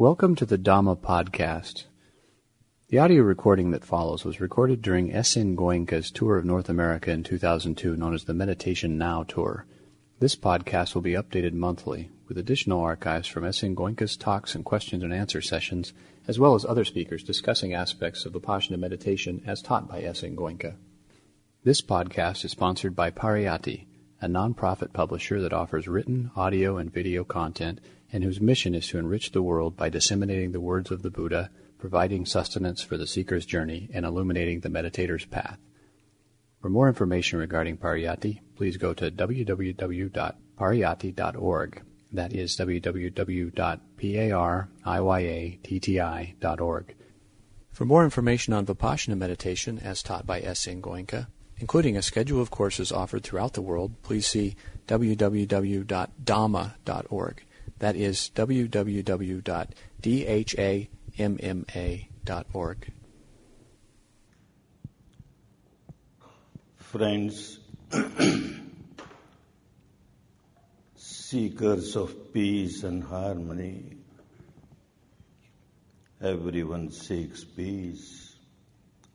Welcome to the Dhamma podcast. The audio recording that follows was recorded during S.N. Goenka's tour of North America in 2002 known as the Meditation Now Tour. This podcast will be updated monthly with additional archives from S.N. Goenka's talks and questions and answer sessions, as well as other speakers discussing aspects of Vipassana meditation as taught by S.N. Goenka. This podcast is sponsored by Pariyatti, a nonprofit publisher that offers written, audio, and video content and whose mission is to enrich the world by disseminating the words of the Buddha, providing sustenance for the seeker's journey, and illuminating the meditator's path. For more information regarding Pariyatti, please go to www.pariyatti.org. That is www.pariyatti.org. For more information on Vipassana meditation as taught by S. N. Goenka, including a schedule of courses offered throughout the world, please see www.dhamma.org. That is www.dhamma.org. Friends, seekers of peace and harmony, everyone seeks peace,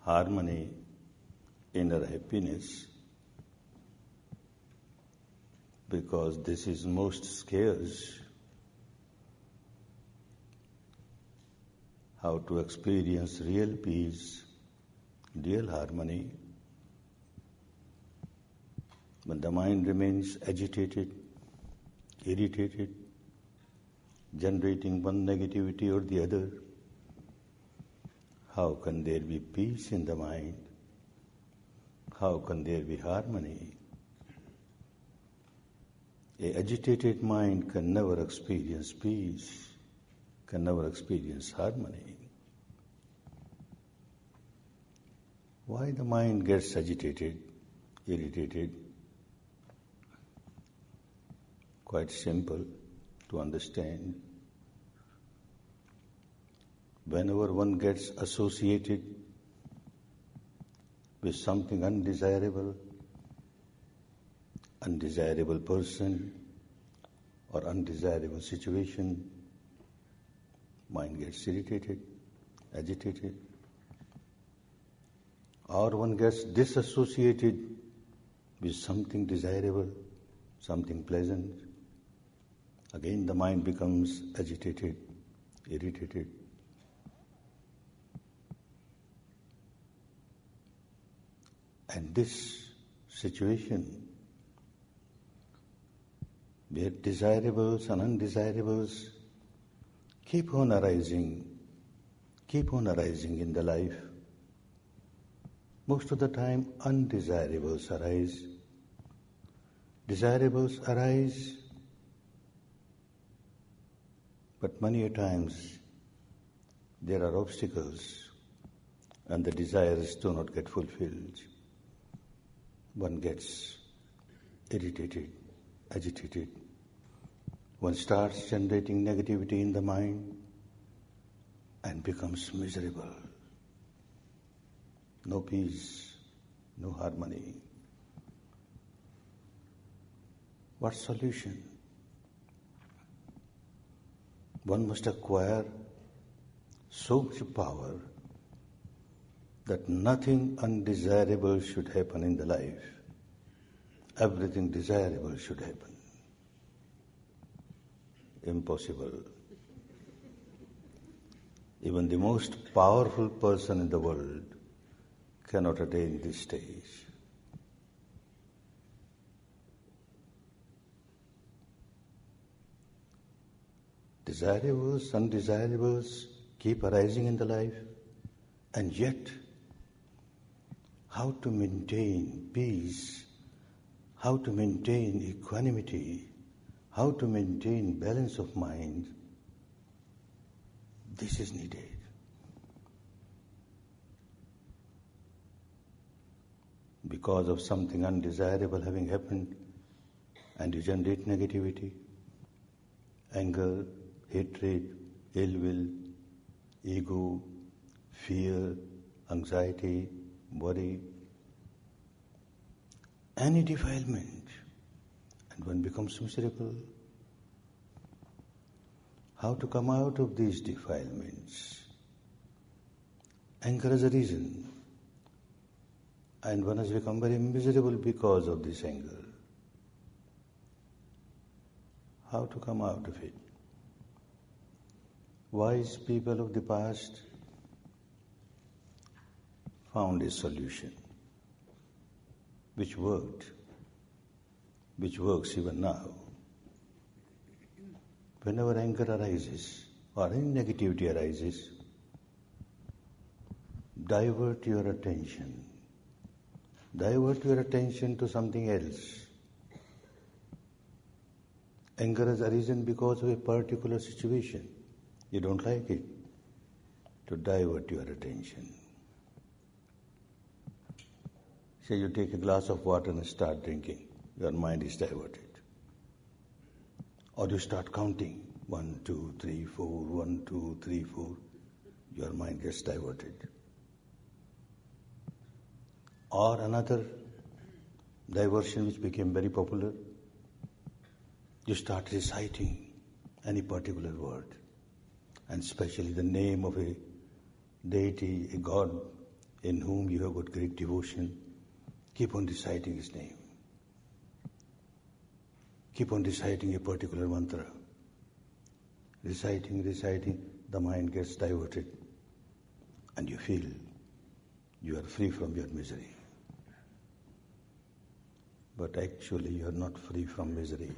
harmony, inner happiness, because this is most scarce. How to experience real peace, real harmony, when the mind remains agitated, irritated, generating one negativity or the other, how can there be peace in the mind? How can there be harmony? A agitated mind can never experience peace, can never experience harmony. Why the mind gets agitated, irritated? Quite simple to understand. Whenever one gets associated with something undesirable, undesirable person or undesirable situation, mind gets irritated, agitated. Or one gets disassociated with something desirable, something pleasant. Again the mind becomes agitated, irritated. And this situation where desirables and undesirables keep on arising, keep on arising in the life. Most of the time, undesirables arise. Desirables arise, but many a times there are obstacles and the desires do not get fulfilled one gets irritated, agitated. One starts generating negativity in the mind and becomes miserable. No peace, no harmony. What solution? One must acquire so much power that nothing undesirable should happen in the life. Everything desirable should happen. Impossible. Even the most powerful person in the world cannot attain this stage. Desirables, undesirables keep arising in the life, and yet how to maintain peace, how to maintain equanimity, how to maintain balance of mind, this is needed. Because of something undesirable having happened, and you generate negativity, anger, hatred, ill will, ego, fear, anxiety, worry, any defilement, and one becomes miserable. how to come out of these defilements. Anger is a reason. And one has become very miserable because of this anger. How to come out of it? Wise people of the past found a solution which worked, which works even now. Whenever anger arises or any negativity arises, divert your attention. Divert your attention to something else. Anger has arisen because of a particular situation. You don't like it. To divert your attention. Say you take a glass of water and start drinking. Your mind is diverted. Or you start counting. One, two, three, four, one, two, three, four. Your mind gets diverted. Or another diversion which became very popular. You start reciting any particular word, and especially the name of a deity, a god in whom you have got great devotion. Keep on reciting his name. Keep on reciting a particular mantra. Reciting, reciting, the mind gets diverted, and you feel you are free from your misery but actually you are not free from misery.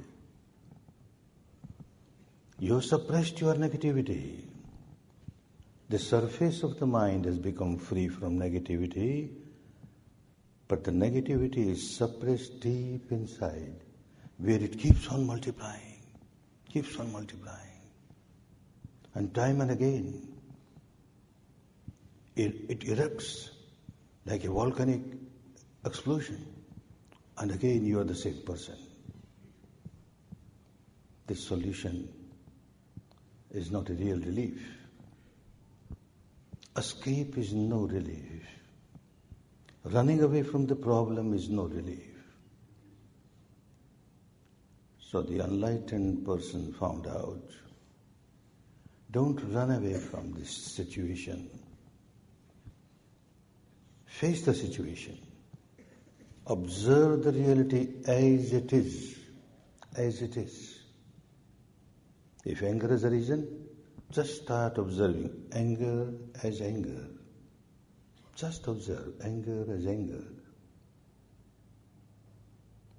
You have suppressed your negativity. The surface of the mind has become free from negativity, but the negativity is suppressed deep inside, where it keeps on multiplying, keeps on multiplying. And time and again, it, it erupts like a volcanic explosion and again you are the same person. This solution is not a real relief. Escape is no relief. Running away from the problem is no relief. So the enlightened person found out don't run away from this situation. Face the situation observe the reality as it is, as it is. If anger is a reason, just start observing anger as anger. Just observe anger as anger.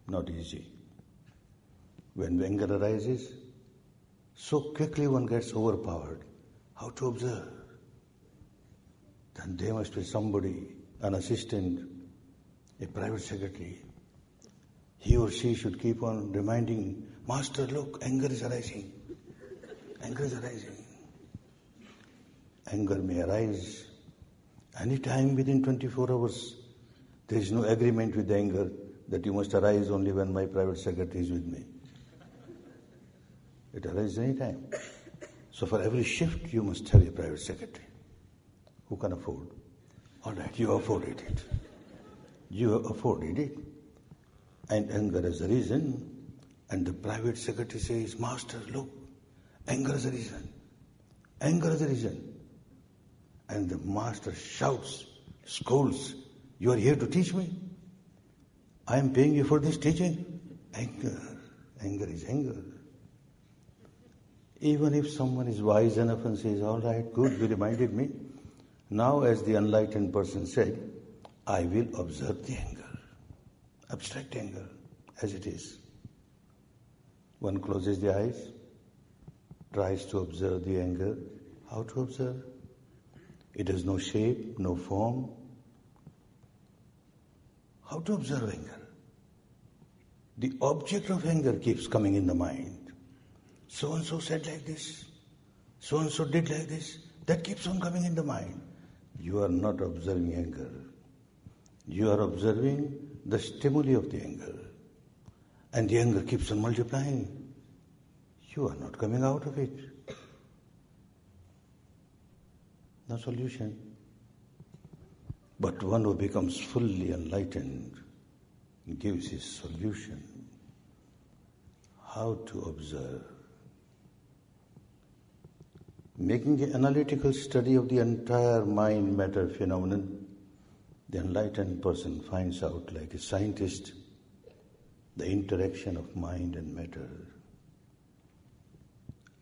Not easy. When anger arises, so quickly one gets overpowered. How to observe? Then there must be somebody, an assistant, a private secretary, he or she should keep on reminding, Master, look, anger is arising. Anger is arising. Anger may arise any time within 24 hours. There is no agreement with anger that you must arise only when my private secretary is with me. It arises any time. So for every shift, you must have a private secretary. Who can afford? All right, you afforded it. You have afforded it. And anger is the reason. And the private secretary says, Master, look, anger is the reason. Anger is the reason. And the master shouts, scolds, You are here to teach me? I am paying you for this teaching? Anger. Anger is anger. Even if someone is wise enough and says, All right, good, you reminded me. Now, as the enlightened person said, I will observe the anger, abstract anger as it is. One closes the eyes, tries to observe the anger. How to observe? It has no shape, no form. How to observe anger? The object of anger keeps coming in the mind. So and so said like this, so and so did like this. That keeps on coming in the mind. You are not observing anger. You are observing the stimuli of the anger. And the anger keeps on multiplying. You are not coming out of it. No solution. But one who becomes fully enlightened gives his solution. How to observe. making an analytical study of the entire mind matter phenomenon, the enlightened person finds out, like a scientist, the interaction of mind and matter.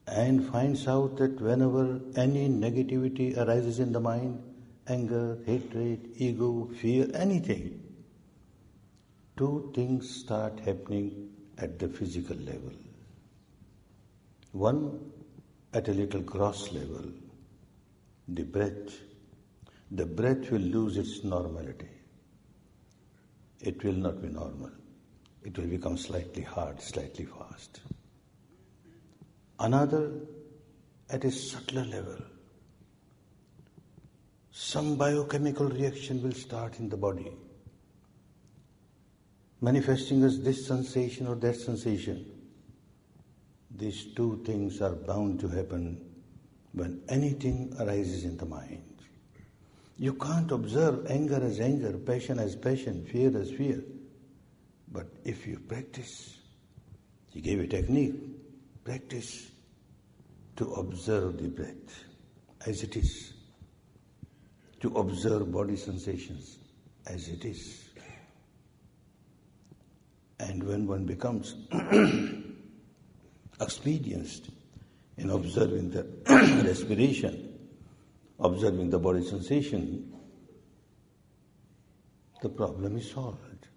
And finds out that whenever any negativity arises in the mind, anger, hatred, ego, fear, anything, two things start happening at the physical level. One, at a little gross level, the breath. The breath will lose its normality. It will not be normal. It will become slightly hard, slightly fast. Another, at a subtler level, some biochemical reaction will start in the body, manifesting as this sensation or that sensation. These two things are bound to happen when anything arises in the mind. You can't observe anger as anger, passion as passion, fear as fear. But if you practice, he gave a technique, practice to observe the breath as it is, to observe body sensations as it is. And when one becomes experienced in observing the respiration, observing the body sensation, the problem is solved.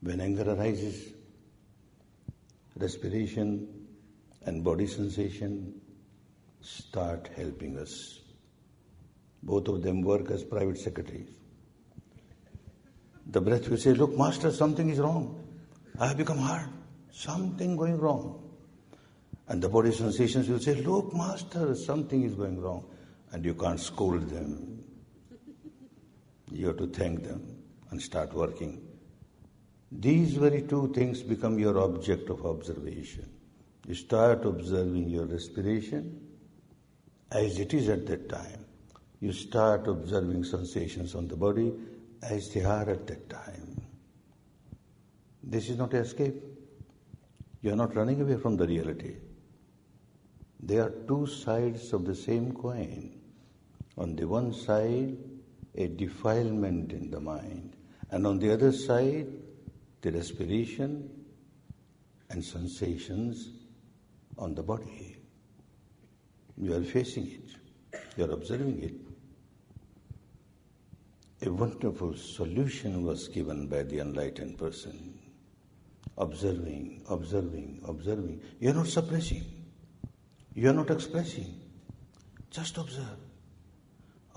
When anger arises, respiration and body sensation start helping us. Both of them work as private secretaries. The breath will say, Look, Master, something is wrong. I have become hard. Something going wrong. And the body sensations will say, Look, Master, something is going wrong. And you can't scold them. You have to thank them and start working. These very two things become your object of observation. You start observing your respiration as it is at that time. You start observing sensations on the body as they are at that time. This is not escape. You are not running away from the reality. They are two sides of the same coin. On the one side, a defilement in the mind, and on the other side, the respiration and sensations on the body. You are facing it, you are observing it. A wonderful solution was given by the enlightened person. Observing, observing, observing. You are not suppressing. You are not expressing. Just observe.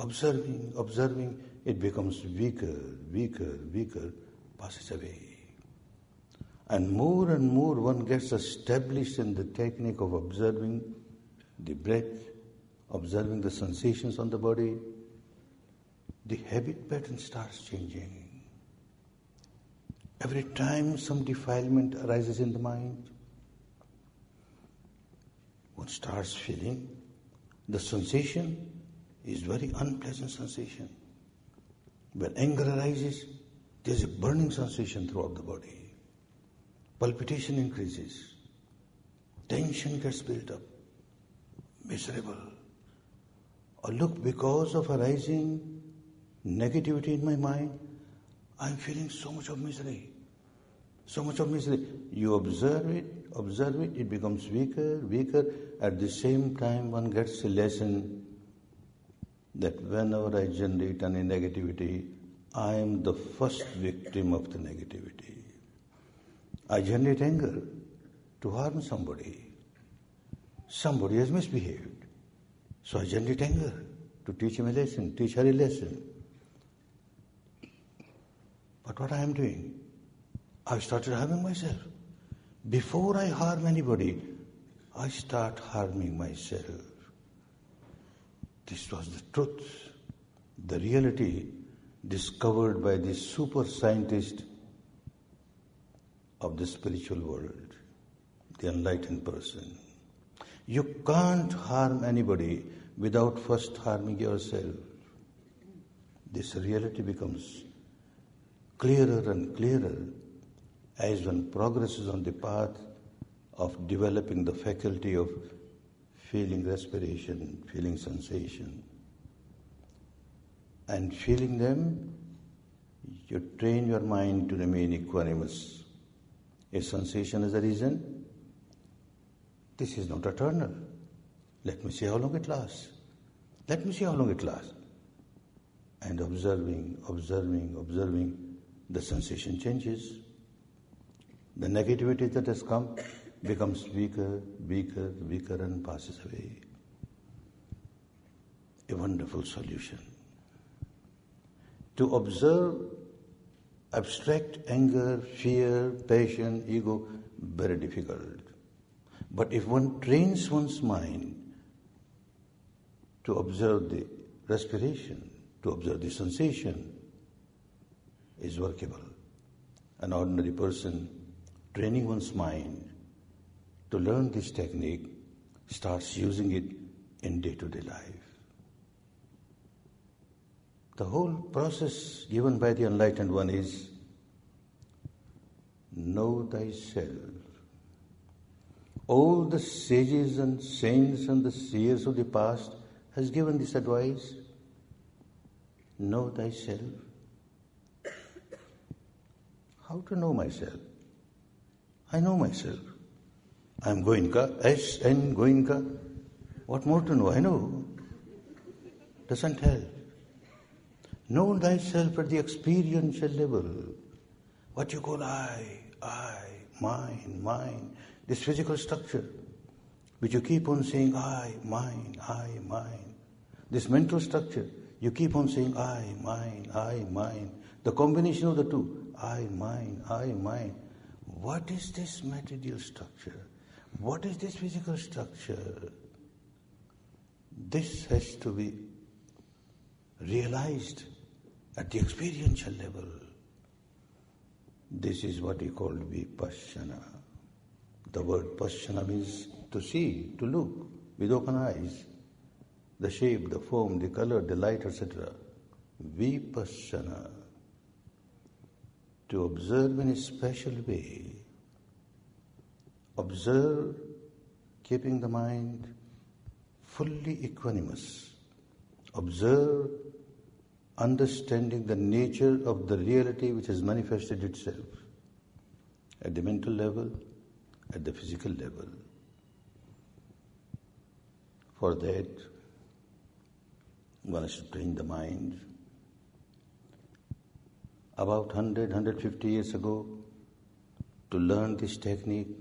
Observing, observing, it becomes weaker, weaker, weaker, passes away. And more and more one gets established in the technique of observing the breath, observing the sensations on the body. The habit pattern starts changing. Every time some defilement arises in the mind, one starts feeling the sensation is very unpleasant sensation. When anger arises, there's a burning sensation throughout the body. Palpitation increases. Tension gets built up. Miserable. Or look, because of arising negativity in my mind, I'm feeling so much of misery. So much of misery. You observe it, observe it, it becomes weaker, weaker. At the same time, one gets a lesson that whenever I generate any negativity, I am the first victim of the negativity. I generate anger to harm somebody. Somebody has misbehaved. So I generate anger to teach him a lesson, teach her a lesson. But what I am doing? I started harming myself. Before I harm anybody, I start harming myself. This was the truth, the reality discovered by the super scientist of the spiritual world, the enlightened person. You can't harm anybody without first harming yourself. This reality becomes clearer and clearer as one progresses on the path of developing the faculty of feeling respiration, feeling sensation. And feeling them, you train your mind to remain equanimous. A sensation is a reason. This is not eternal. Let me see how long it lasts. Let me see how long it lasts. And observing, observing, observing, the sensation changes. The negativity that has come becomes weaker, weaker, weaker, and passes away. A wonderful solution. To observe abstract anger, fear, passion, ego, very difficult. But if one trains one's mind to observe the respiration, to observe the sensation, is workable. An ordinary person training one's mind to learn this technique starts using it in day to day life. The whole process given by the enlightened one is know thyself. All the sages and saints and the seers of the past has given this advice. Know thyself. How to know myself? I know myself. I am Goenka, S N Goenka. What more to know? I know. Doesn't help. Know thyself at the experiential level. What you call I, I, mine, mine, this physical structure, which you keep on saying I, mine, I, mine. This mental structure, you keep on saying I, mine, I, mine. The combination of the two, I, mine, I, mine. What is this material structure? What is this physical structure? This has to be realized at the experiential level. This is what he called vipassana. The word passana means to see, to look with open eyes. The shape, the form, the color, the light, etc. Vipassana. To observe in a special way. Observe keeping the mind fully equanimous. Observe understanding the nature of the reality which has manifested itself at the mental level, at the physical level. For that, one should train the mind. About 100, 150 years ago, to learn this technique,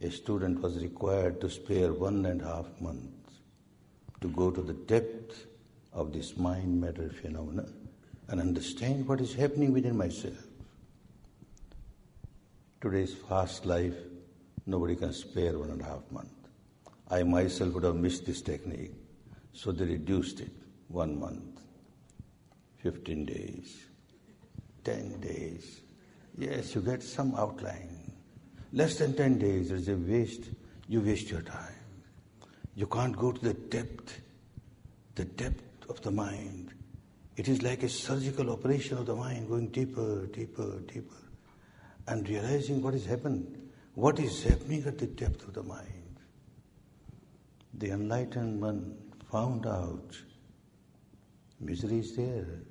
a student was required to spare one and a half months to go to the depth of this mind matter phenomena and understand what is happening within myself. Today's fast life, nobody can spare one and a half month. I myself would have missed this technique, so they reduced it one month, 15 days, 10 days. Yes, you get some outline. Less than 10 days, is a waste. You waste your time. You can't go to the depth, the depth of the mind. It is like a surgical operation of the mind, going deeper, deeper, deeper, and realizing what is happening, what is happening at the depth of the mind. The enlightened one found out misery is there.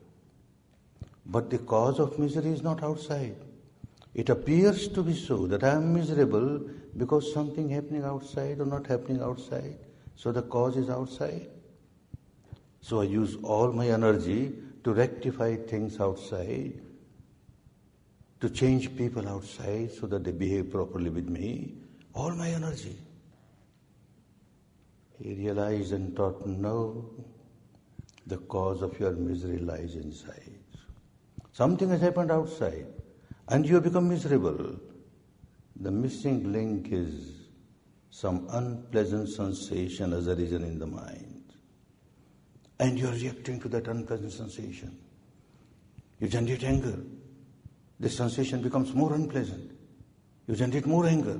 But the cause of misery is not outside. It appears to be so that I am miserable because something happening outside or not happening outside. So the cause is outside. So I use all my energy to rectify things outside, to change people outside so that they behave properly with me. All my energy. He realized and thought, no, the cause of your misery lies inside. Something has happened outside and you become miserable. The missing link is some unpleasant sensation as a reason in the mind. And you are reacting to that unpleasant sensation. You generate anger. The sensation becomes more unpleasant. You generate more anger,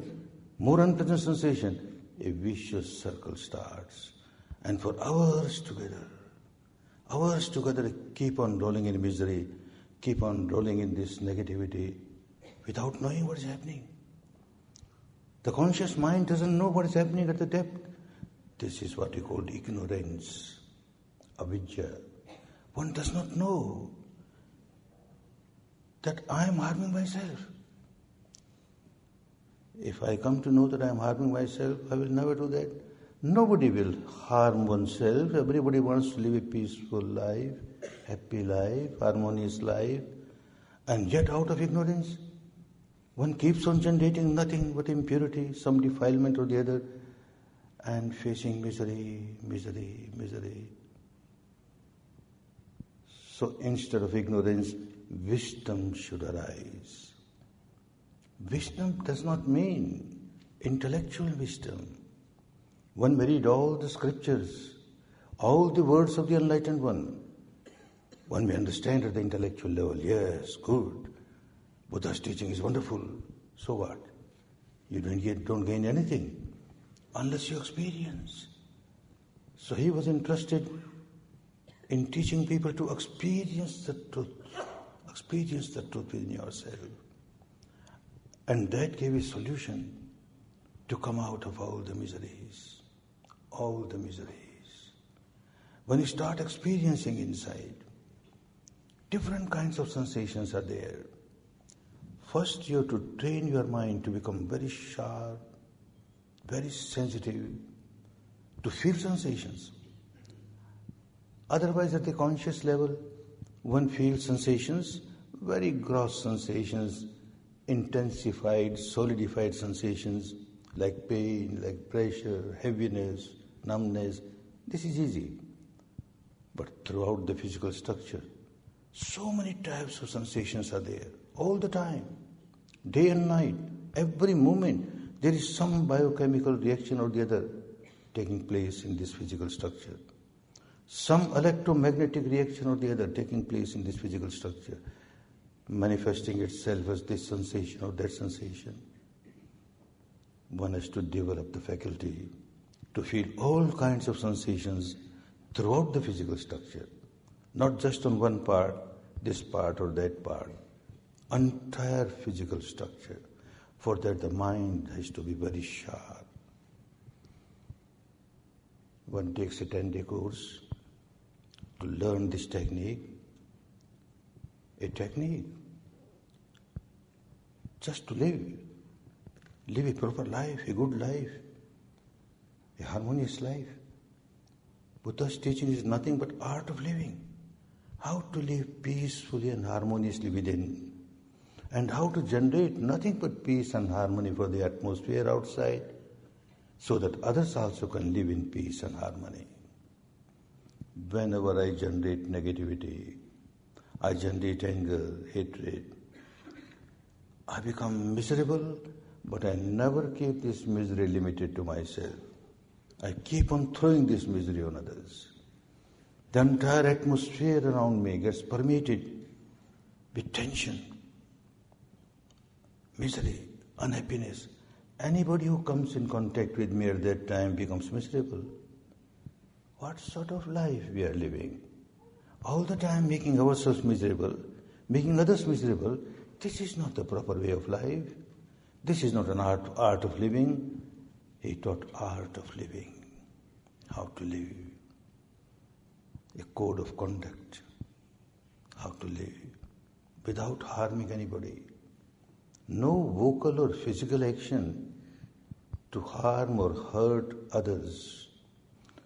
more unpleasant sensation. A vicious circle starts. And for hours together, hours together, keep on rolling in misery, keep on rolling in this negativity without knowing what is happening. The conscious mind doesn't know what is happening at the depth. This is what we call ignorance, avidya. One does not know that I am harming myself. If I come to know that I am harming myself, I will never do that. Nobody will harm oneself. Everybody wants to live a peaceful life, happy life, harmonious life. And yet, out of ignorance, one keeps on generating nothing but impurity, some defilement or the other, and facing misery, misery, misery. So instead of ignorance, wisdom should arise. Wisdom does not mean intellectual wisdom. One may read all the scriptures, all the words of the enlightened one. One may understand at the intellectual level, yes, good. Buddha's teaching is wonderful. So what? You don't, get, don't gain anything unless you experience. So he was interested in teaching people to experience the truth. Experience the truth within yourself. And that gave a solution to come out of all the miseries all the miseries. When you start experiencing inside, different kinds of sensations are there. First, you have to train your mind to become very sharp, very sensitive, to feel sensations. Otherwise, at the conscious level, one feels sensations, very gross sensations, intensified, solidified sensations like pain, like pressure, heaviness, numbness. This is easy. But throughout the physical structure, so many types of sensations are there all the time, day and night, every moment. There is some biochemical reaction or the other taking place in this physical structure. Some electromagnetic reaction or the other taking place in this physical structure, manifesting itself as this sensation or that sensation. One has to develop the faculty to feel all kinds of sensations throughout the physical structure, not just on one part, this part or that part, entire physical structure. For that, the mind has to be very sharp. One takes a 10 day course to learn this technique, a technique just to live, live a proper life, a good life a harmonious life. Buddha's teaching is nothing but art of living. How to live peacefully and harmoniously within. And how to generate nothing but peace and harmony for the atmosphere outside so that others also can live in peace and harmony. Whenever I generate negativity, I generate anger, hatred, I become miserable, but I never keep this misery limited to myself. I keep on throwing this misery on others. The entire atmosphere around me gets permeated with tension, misery, unhappiness. Anybody who comes in contact with me at that time becomes miserable. What sort of life we are living? All the time making ourselves miserable, making others miserable. This is not the proper way of life. This is not an art, art of living. He taught art of living, how to live, a code of conduct, how to live without harming anybody. No vocal or physical action to harm or hurt others,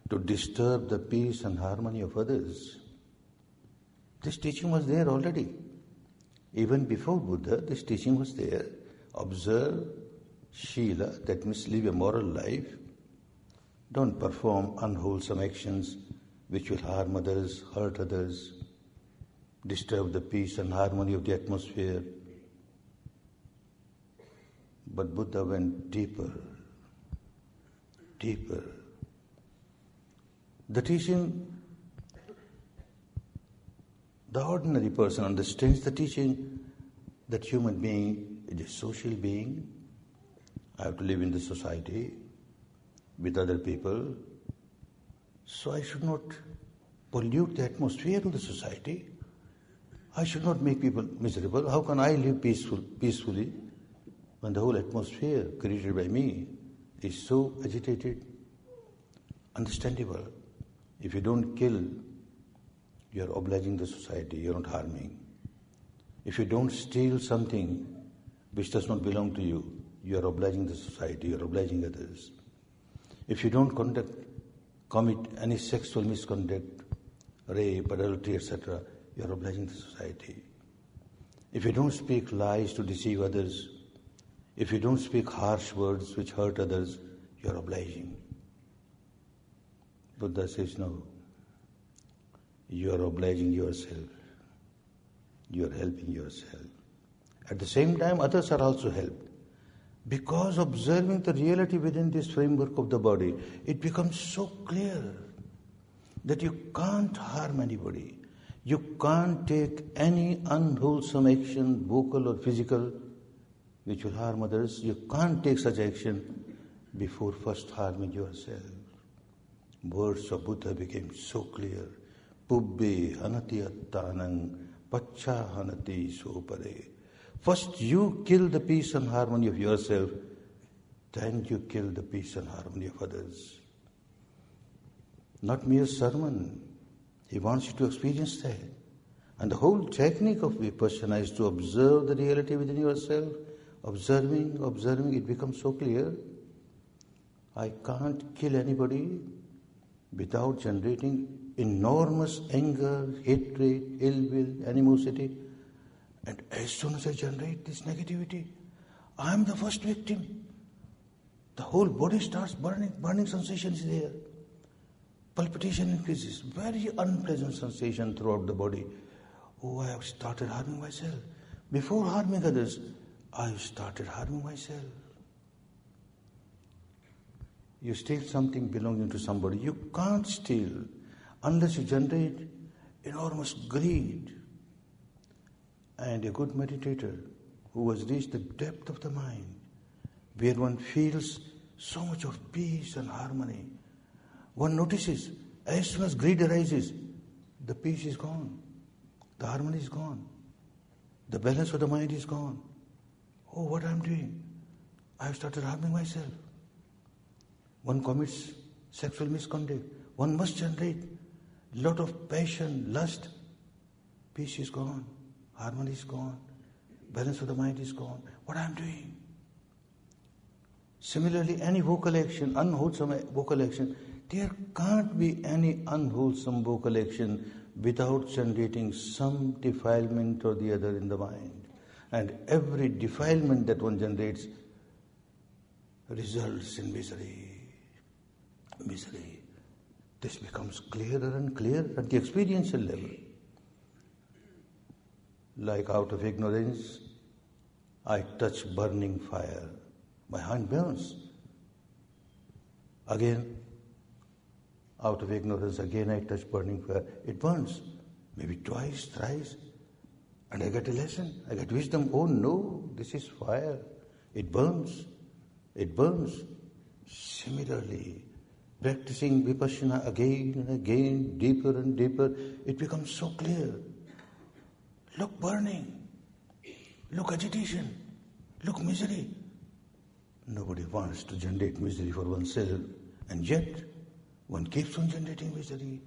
to disturb the peace and harmony of others. This teaching was there already. Even before Buddha, this teaching was there. Observe, Shila, that means live a moral life. Don't perform unwholesome actions which will harm others, hurt others, disturb the peace and harmony of the atmosphere. But Buddha went deeper, deeper. The teaching, the ordinary person understands the teaching that human being is a social being, I have to live in the society with other people. So I should not pollute the atmosphere of the society. I should not make people miserable. How can I live peaceful, peacefully? when the whole atmosphere created by me is so agitated, understandable. If you don't kill, you are obliging the society, you are not harming. If you don't steal something which does not belong to you, you are obliging the society, you are obliging others. If you don't conduct, commit any sexual misconduct, rape, adultery, etc., you are obliging the society. If you don't speak lies to deceive others, if you don't speak harsh words which hurt others, you are obliging. Buddha says, no. You are obliging yourself. You are helping yourself. At the same time, others are also helped. Because observing the reality within this framework of the body, it becomes so clear that you can't harm anybody. You can't take any unwholesome action, vocal or physical, which will harm others. You can't take such action before first harming yourself. Words of Buddha became so clear. Pubbe hanati attanang pacha hanati sopare. First you kill the peace and harmony of yourself, then you kill the peace and harmony of others. Not mere sermon. He wants you to experience that. And the whole technique of Vipassana is to observe the reality within yourself. Observing, observing, it becomes so clear. I can't kill anybody without generating enormous anger, hatred, ill will, animosity. And as soon as I generate this negativity, I am the first victim. The whole body starts burning, burning sensation is there. Palpitation increases, very unpleasant sensation throughout the body. Oh, I have started harming myself. Before harming others, I have started harming myself. You steal something belonging to somebody. You can't steal unless you generate enormous greed. And a good meditator who has reached the depth of the mind, where one feels so much of peace and harmony, one notices as soon as greed arises, the peace is gone, the harmony is gone, the balance of the mind is gone. Oh, what I'm doing? I've started harming myself. One commits sexual misconduct. One must generate a lot of passion, lust. Peace is gone, harmony is gone, balance of the mind is gone. What I'm doing? Similarly, any vocal action, unwholesome vocal action, there can't be any unwholesome vocal action without generating some defilement or the other in the mind. And every defilement that one generates results in misery. Misery. This becomes clearer and clearer at the experiential level. Like out of ignorance, I touch burning fire. My hand burns. Again, out of ignorance, again I touch burning fire. It burns. Maybe twice, thrice. And I get a lesson. I get wisdom. Oh no, this is fire. It burns. It burns. Similarly, practicing vipassana again and again, deeper and deeper, it becomes so clear. Look burning. Look agitation. Look misery. Nobody wants to generate misery for oneself, and yet one keeps on generating misery,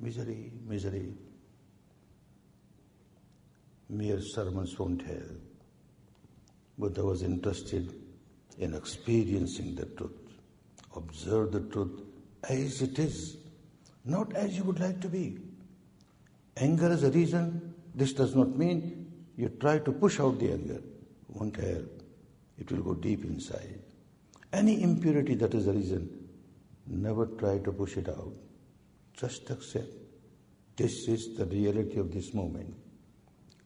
misery, misery. Mere sermons won't help. Buddha was interested in experiencing the truth. Observe the truth as it is, not as you would like to be. Anger is a reason. This does not mean you try to push out the anger. It Won't help. It will go deep inside. Any impurity that is a reason, never try to push it out. Just accept. This is the reality of this moment.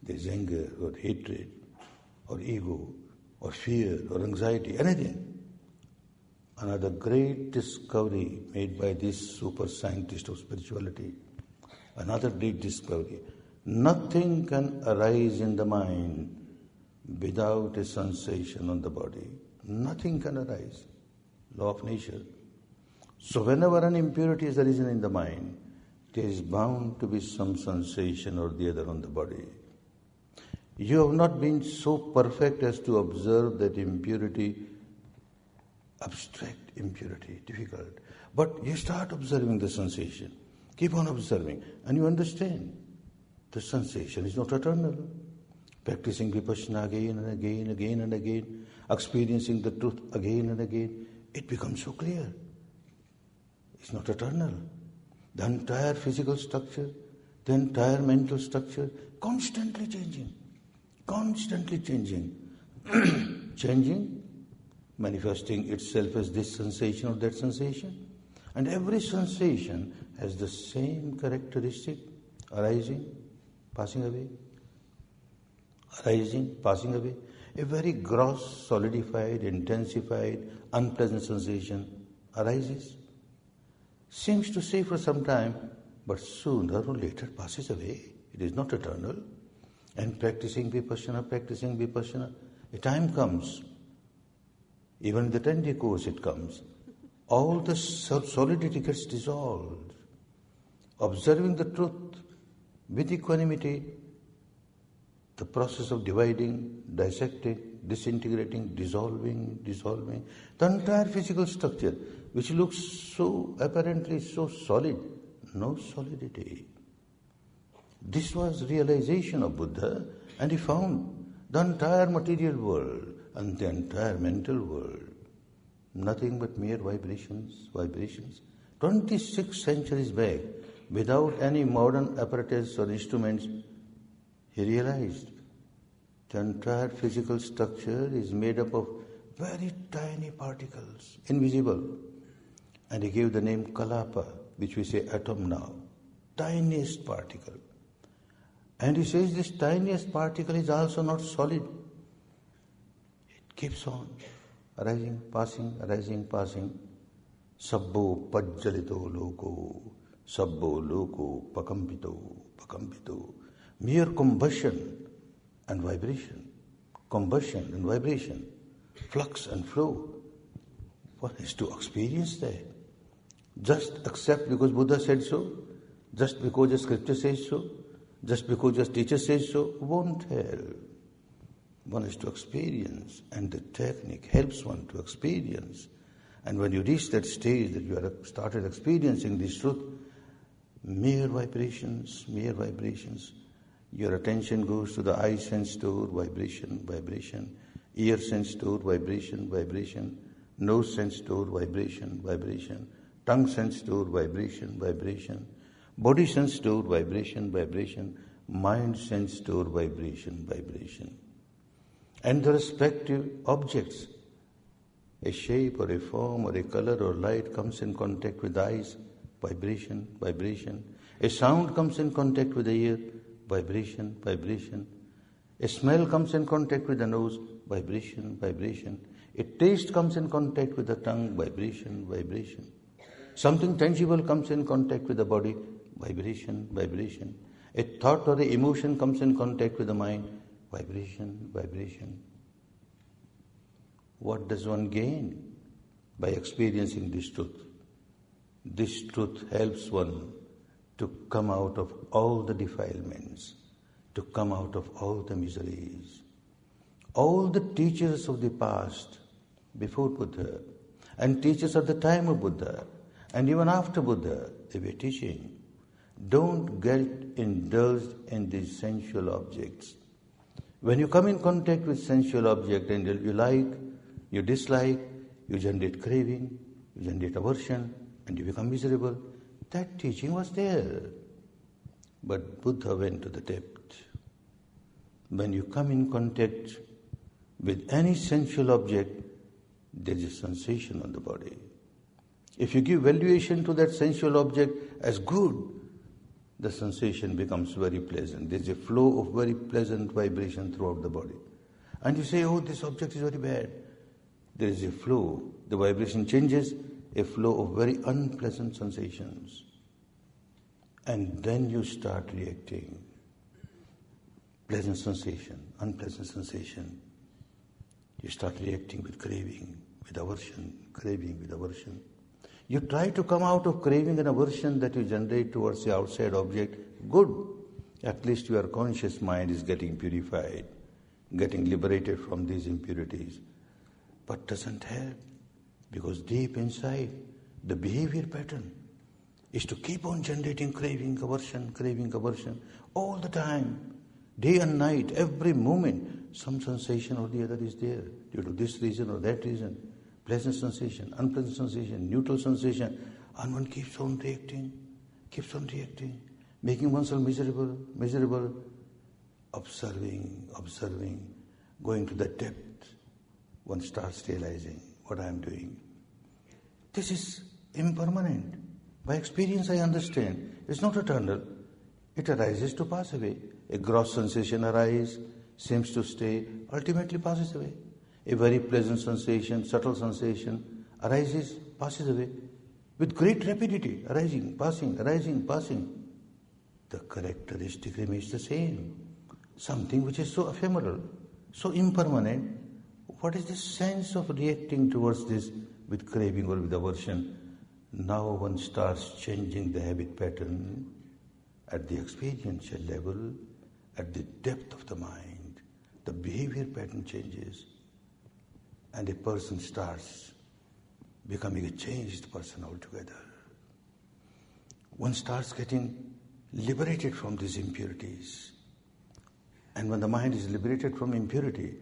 There's anger or hatred or ego or fear or anxiety, anything. Another great discovery made by this super scientist of spirituality. Another great discovery. Nothing can arise in the mind without a sensation on the body. Nothing can arise. Law of nature. So whenever an impurity is arisen in the mind, there is bound to be some sensation or the other on the body. You have not been so perfect as to observe that impurity, abstract impurity, difficult. But you start observing the sensation. Keep on observing, and you understand the sensation is not eternal. Practicing vipassana again and again, again and again, experiencing the truth again and again, it becomes so clear. It's not eternal. The entire physical structure, the entire mental structure, constantly changing, constantly changing, changing, manifesting itself as this sensation or that sensation. And every sensation has the same characteristic arising, passing away, arising, passing away. A very gross, solidified, intensified, unpleasant sensation arises. Seems to stay for some time, but sooner or later passes away. It is not eternal. And practicing vipassana, practicing vipassana, a time comes, even in the 10 day course it comes, all the solidity gets dissolved. Observing the truth with equanimity, the process of dividing, dissecting, disintegrating, dissolving, dissolving, the entire physical structure, which looks so apparently so solid, no solidity. This was realization of Buddha, and he found the entire material world and the entire mental world nothing but mere vibrations, vibrations. 26 centuries back, without any modern apparatus or instruments, he realized the entire physical structure is made up of very tiny particles, invisible. And he gave the name Kalapa, which we say atom now, tiniest particle. And he says this tiniest particle is also not solid. It keeps on arising, passing, arising, passing. Sabbo pajjalito loko, sabbo loko pakambito, pakambito. Mere combustion and vibration, combustion and vibration, flux and flow. One is to experience that. Just accept because Buddha said so, just because the scripture says so, just because the teacher says so, won't help. One is to experience, and the technique helps one to experience. And when you reach that stage that you have started experiencing this truth, mere vibrations, mere vibrations, your attention goes to the eye sense door, vibration, vibration, ear sense door, vibration, vibration, nose sense door, vibration, vibration, tongue sense door, vibration, vibration, body sense door, vibration, vibration, mind sense door, vibration, vibration. And the respective objects. A shape or a form or a color or light comes in contact with eyes, vibration, vibration. A sound comes in contact with the ear, vibration, vibration. A smell comes in contact with the nose, vibration, vibration. A taste comes in contact with the tongue, vibration, vibration. Something tangible comes in contact with the body, vibration, vibration. A thought or a emotion comes in contact with the mind, vibration, vibration. What does one gain by experiencing this truth? This truth helps one to come out of all the defilements, to come out of all the miseries. All the teachers of the past, before Buddha, and teachers at the time of Buddha, and even after Buddha, they were teaching. Don't get indulged in these sensual objects. When you come in contact with sensual object and you like, you dislike, you generate craving, you generate aversion, and you become miserable. That teaching was there. But Buddha went to the depth. When you come in contact with any sensual object, there is a sensation on the body. If you give valuation to that sensual object as good, the sensation becomes very pleasant. There's a flow of very pleasant vibration throughout the body. And you say, oh, this object is very bad. There is a flow. The vibration changes, a flow of very unpleasant sensations. And then you start reacting. Pleasant sensation, unpleasant sensation. You start reacting with craving, with aversion, craving with aversion. You try to come out of craving and aversion that you generate towards the outside object. Good. At least your conscious mind is getting purified, getting liberated from these impurities. But doesn't help because deep inside, the behavior pattern is to keep on generating craving, aversion, craving, aversion all the time, day and night, every moment. Some sensation or the other is there due to this reason or that reason. Pleasant sensation, unpleasant sensation, neutral sensation, and one keeps on reacting, keeps on reacting, making oneself miserable, miserable, observing, observing, going to the depth. One starts realizing what I am doing. This is impermanent. By experience, I understand. It's not eternal. It arises to pass away. A gross sensation arises, seems to stay, ultimately passes away. A very pleasant sensation, subtle sensation arises, passes away with great rapidity, arising, passing, arising, passing. The characteristic remains the same. Something which is so ephemeral, so impermanent. What is the sense of reacting towards this with craving or with aversion? Now one starts changing the habit pattern at the experiential level, at the depth of the mind. The behavior pattern changes, and a person starts becoming a changed person altogether. One starts getting liberated from these impurities. And when the mind is liberated from impurity,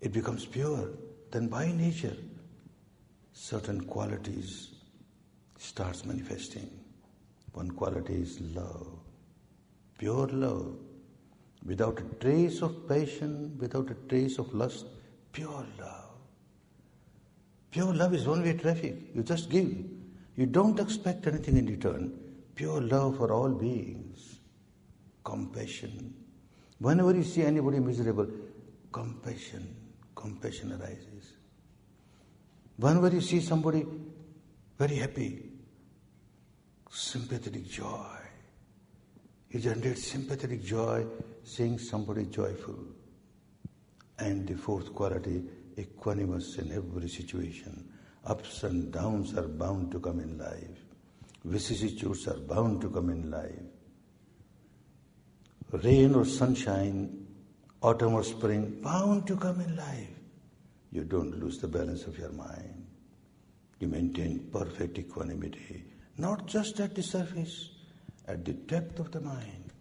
it becomes pure. Then by nature, certain qualities starts manifesting. One quality is love, pure love, without a trace of passion, without a trace of lust, pure love. Pure love is one way traffic. You just give. You don't expect anything in return. Pure love for all beings. Compassion. Whenever you see anybody miserable, compassion, compassion arises. Whenever you see somebody very happy, sympathetic joy. You generate sympathetic joy seeing somebody joyful. And the fourth quality, equanimous in every situation. Ups and downs are bound to come in life. Vicissitudes are bound to come in life. Rain or sunshine, autumn or spring, bound to come in life. You don't lose the balance of your mind. You maintain perfect equanimity, not just at the surface, at the depth of the mind.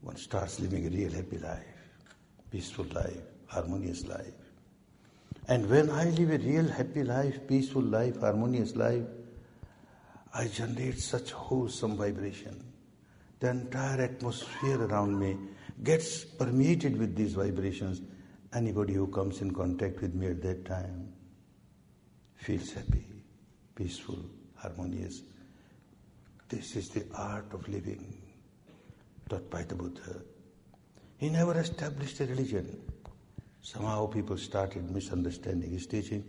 One starts living a real happy life, peaceful life, harmonious life. And when I live a real happy life, peaceful life, harmonious life, I generate such wholesome vibration. The entire atmosphere around me gets permeated with these vibrations. Anybody who comes in contact with me at that time feels happy, peaceful, harmonious. This is the art of living taught by the Buddha. He never established a religion. Somehow people started misunderstanding his teaching.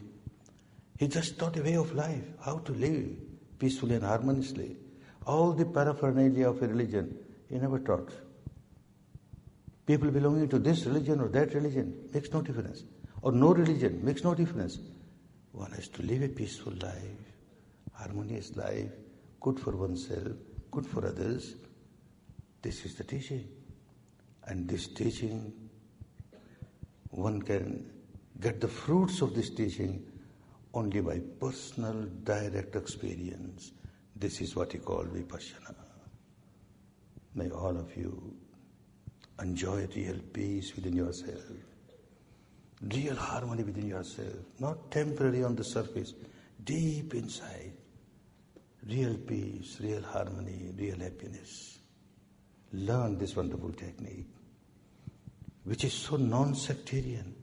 He just taught a way of life, how to live peacefully and harmoniously. All the paraphernalia of a religion, he never taught. People belonging to this religion or that religion makes no difference. Or no religion makes no difference. One has to live a peaceful life, harmonious life, good for oneself, good for others. This is the teaching. And this teaching, one can get the fruits of this teaching only by personal direct experience. This is what he called vipassana. May all of you enjoy real peace within yourself, real harmony within yourself, not temporary on the surface, deep inside. Real peace, real harmony, real happiness. Learn this wonderful technique, which is so non sectarian.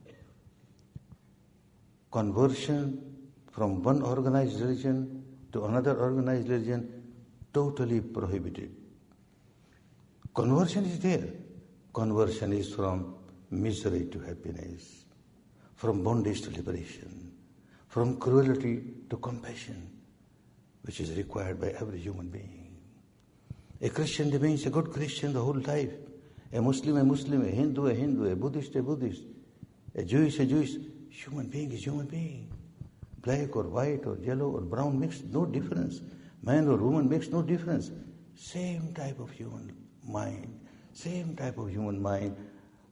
Conversion from one organized religion to another organized religion totally prohibited. Conversion is there. Conversion is from misery to happiness, from bondage to liberation, from cruelty to compassion, which is required by every human being. A Christian remains a good Christian the whole life. A Muslim, a Muslim, a Hindu, a Hindu, a Buddhist, a Buddhist, a Jewish, a Jewish. Human being is human being. Black or white or yellow or brown makes no difference. Man or woman makes no difference. Same type of human mind. Same type of human mind,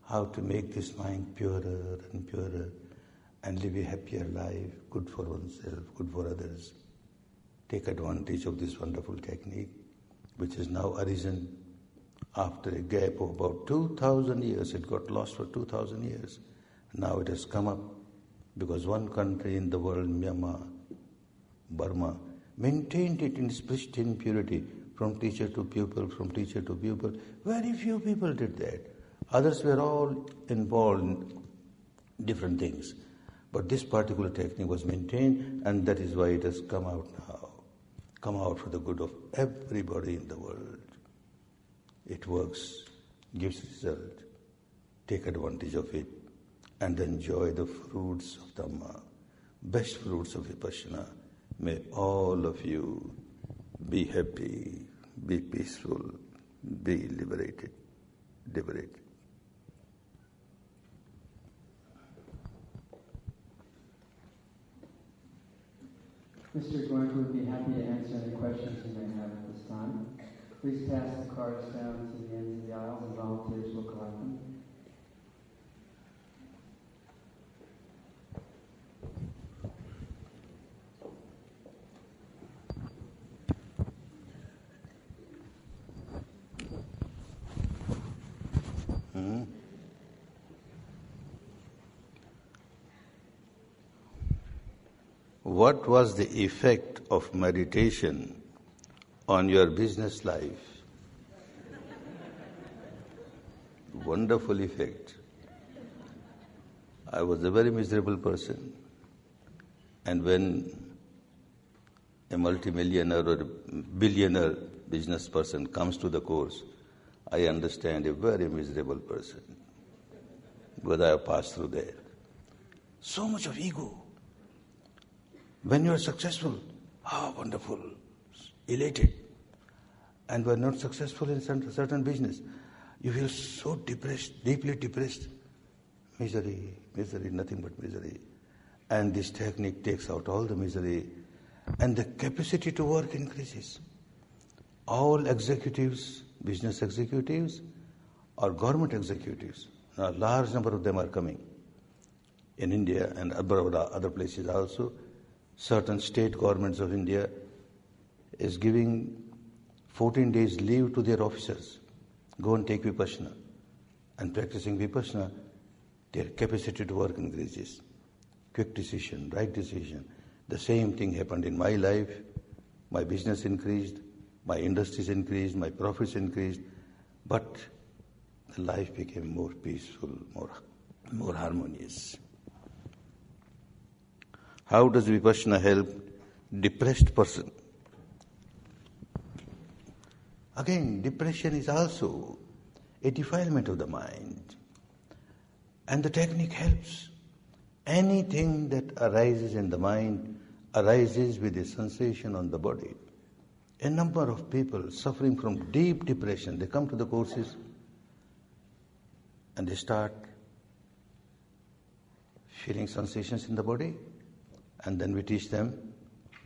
how to make this mind purer and purer and live a happier life, good for oneself, good for others. Take advantage of this wonderful technique, which has now arisen after a gap of about 2000 years. It got lost for 2000 years. Now it has come up because one country in the world, Myanmar, Burma, maintained it in its pristine purity from teacher to pupil, from teacher to pupil. Very few people did that. Others were all involved in different things. But this particular technique was maintained, and that is why it has come out now. Come out for the good of everybody in the world. It works, gives result. Take advantage of it, and enjoy the fruits of Dhamma, best fruits of Vipassana. May all of you be happy, be peaceful, be liberated, liberated. Mr. Goenka would be happy to answer any questions you may have at this time. Please pass the cards down to the ends of the aisles and volunteers will collect them. What was the effect of meditation on your business life? Wonderful effect. I was a very miserable person. And when a multimillionaire or a billionaire business person comes to the course, I understand a very miserable person. Because I have passed through there. So much of ego when you are successful, ah, oh, wonderful, elated. And when not successful in some certain business, you feel so depressed, deeply depressed. Misery, misery, nothing but misery. And this technique takes out all the misery and the capacity to work increases. All executives, business executives, or government executives, a large number of them are coming in India and abroad, uh, other places also certain state governments of India is giving 14 days leave to their officers. Go and take Vipassana. And practicing Vipassana, their capacity to work increases. Quick decision, right decision. The same thing happened in my life. My business increased, my industries increased, my profits increased, but the life became more peaceful, more, more harmonious. How does Vipassana help depressed person? Again, depression is also a defilement of the mind. And the technique helps. Anything that arises in the mind arises with a sensation on the body. A number of people suffering from deep depression, they come to the courses and they start feeling sensations in the body and then we teach them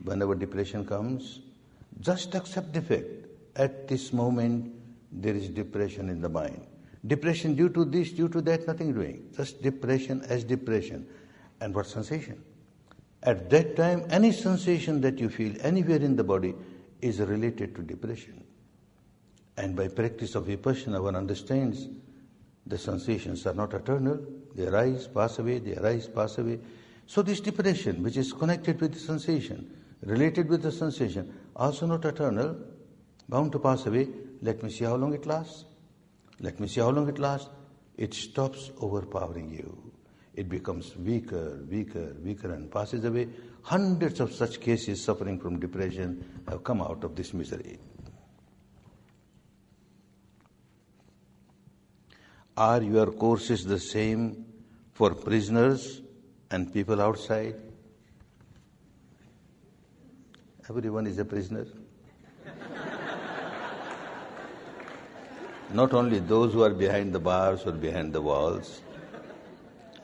whenever depression comes, just accept the fact. At this moment, there is depression in the mind. Depression due to this, due to that, nothing doing. Just depression as depression. And what sensation? At that time, any sensation that you feel anywhere in the body is related to depression. And by practice of vipassana, one understands the sensations are not eternal. They arise, pass away, they arise, pass away. So this depression, which is connected with the sensation, related with the sensation, also not eternal, bound to pass away, let me see how long it lasts. Let me see how long it lasts. It stops overpowering you. It becomes weaker, weaker, weaker, and passes away. Hundreds of such cases suffering from depression have come out of this misery. Are your courses the same for prisoners and people outside. Everyone is a prisoner. Not only those who are behind the bars or behind the walls,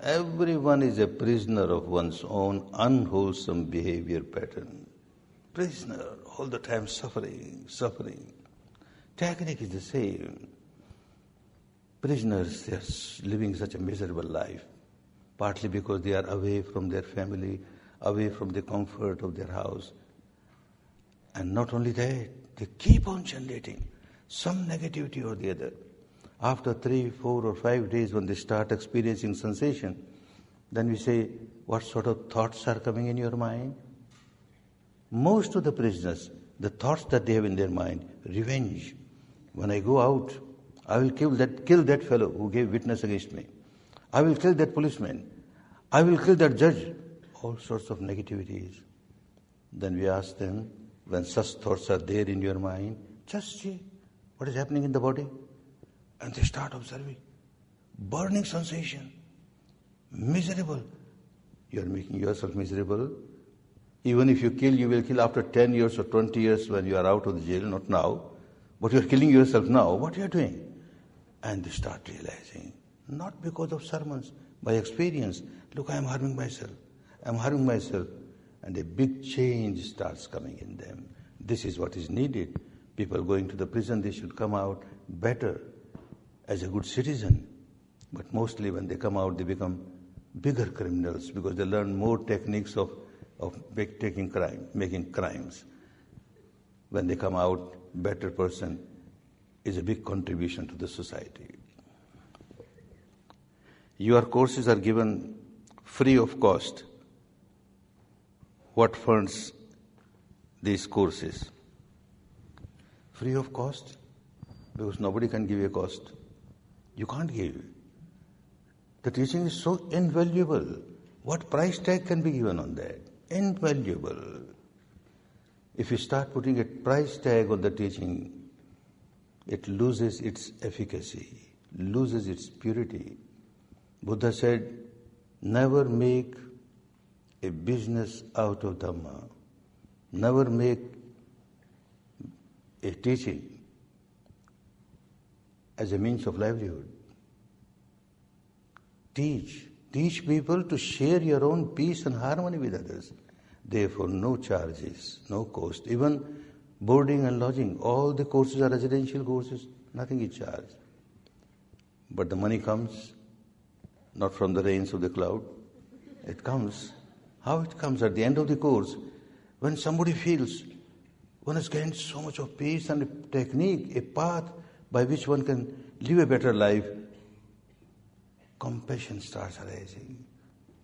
everyone is a prisoner of one's own unwholesome behavior pattern. Prisoner, all the time suffering, suffering. Technique is the same. Prisoners, they are living such a miserable life, partly because they are away from their family, away from the comfort of their house. And not only that, they keep on generating some negativity or the other. After three, four, or five days, when they start experiencing sensation, then we say, What sort of thoughts are coming in your mind? Most of the prisoners, the thoughts that they have in their mind, revenge. When I go out, I will kill that, kill that fellow who gave witness against me. I will kill that policeman. I will kill that judge. All sorts of negativities. Then we ask them, when such thoughts are there in your mind, just see what is happening in the body. And they start observing. Burning sensation. Miserable. You are making yourself miserable. Even if you kill, you will kill after 10 years or 20 years when you are out of the jail, not now. But you are killing yourself now. What you are doing? And they start realizing, not because of sermons, by experience. Look, I am harming myself. I am harming myself. And a big change starts coming in them. This is what is needed. People going to the prison, they should come out better as a good citizen. But mostly when they come out, they become bigger criminals because they learn more techniques of, of taking crime, making crimes. When they come out, better person is a big contribution to the society. Your courses are given free of cost. What funds these courses? Free of cost? Because nobody can give a cost. You can't give. The teaching is so invaluable. What price tag can be given on that? Invaluable. If you start putting a price tag on the teaching, it loses its efficacy, loses its purity. Buddha said, never make a business out of Dhamma. Never make a teaching as a means of livelihood. Teach. Teach people to share your own peace and harmony with others. Therefore, no charges, no cost. Even boarding and lodging, all the courses are residential courses, nothing is charged. But the money comes not from the rains of the cloud. It comes. How it comes at the end of the course, when somebody feels one has gained so much of peace and a technique, a path by which one can live a better life, compassion starts arising.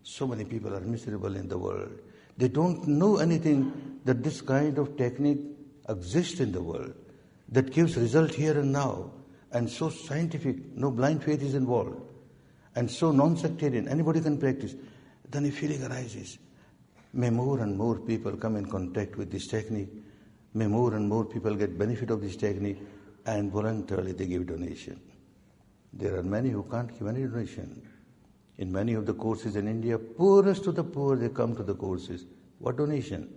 So many people are miserable in the world. They don't know anything that this kind of technique exists in the world that gives result here and now and so scientific, no blind faith is involved and so non-sectarian, anybody can practice, then a feeling arises. May more and more people come in contact with this technique. May more and more people get benefit of this technique and voluntarily they give donation. There are many who can't give any donation. In many of the courses in India, poorest of the poor, they come to the courses. What donation?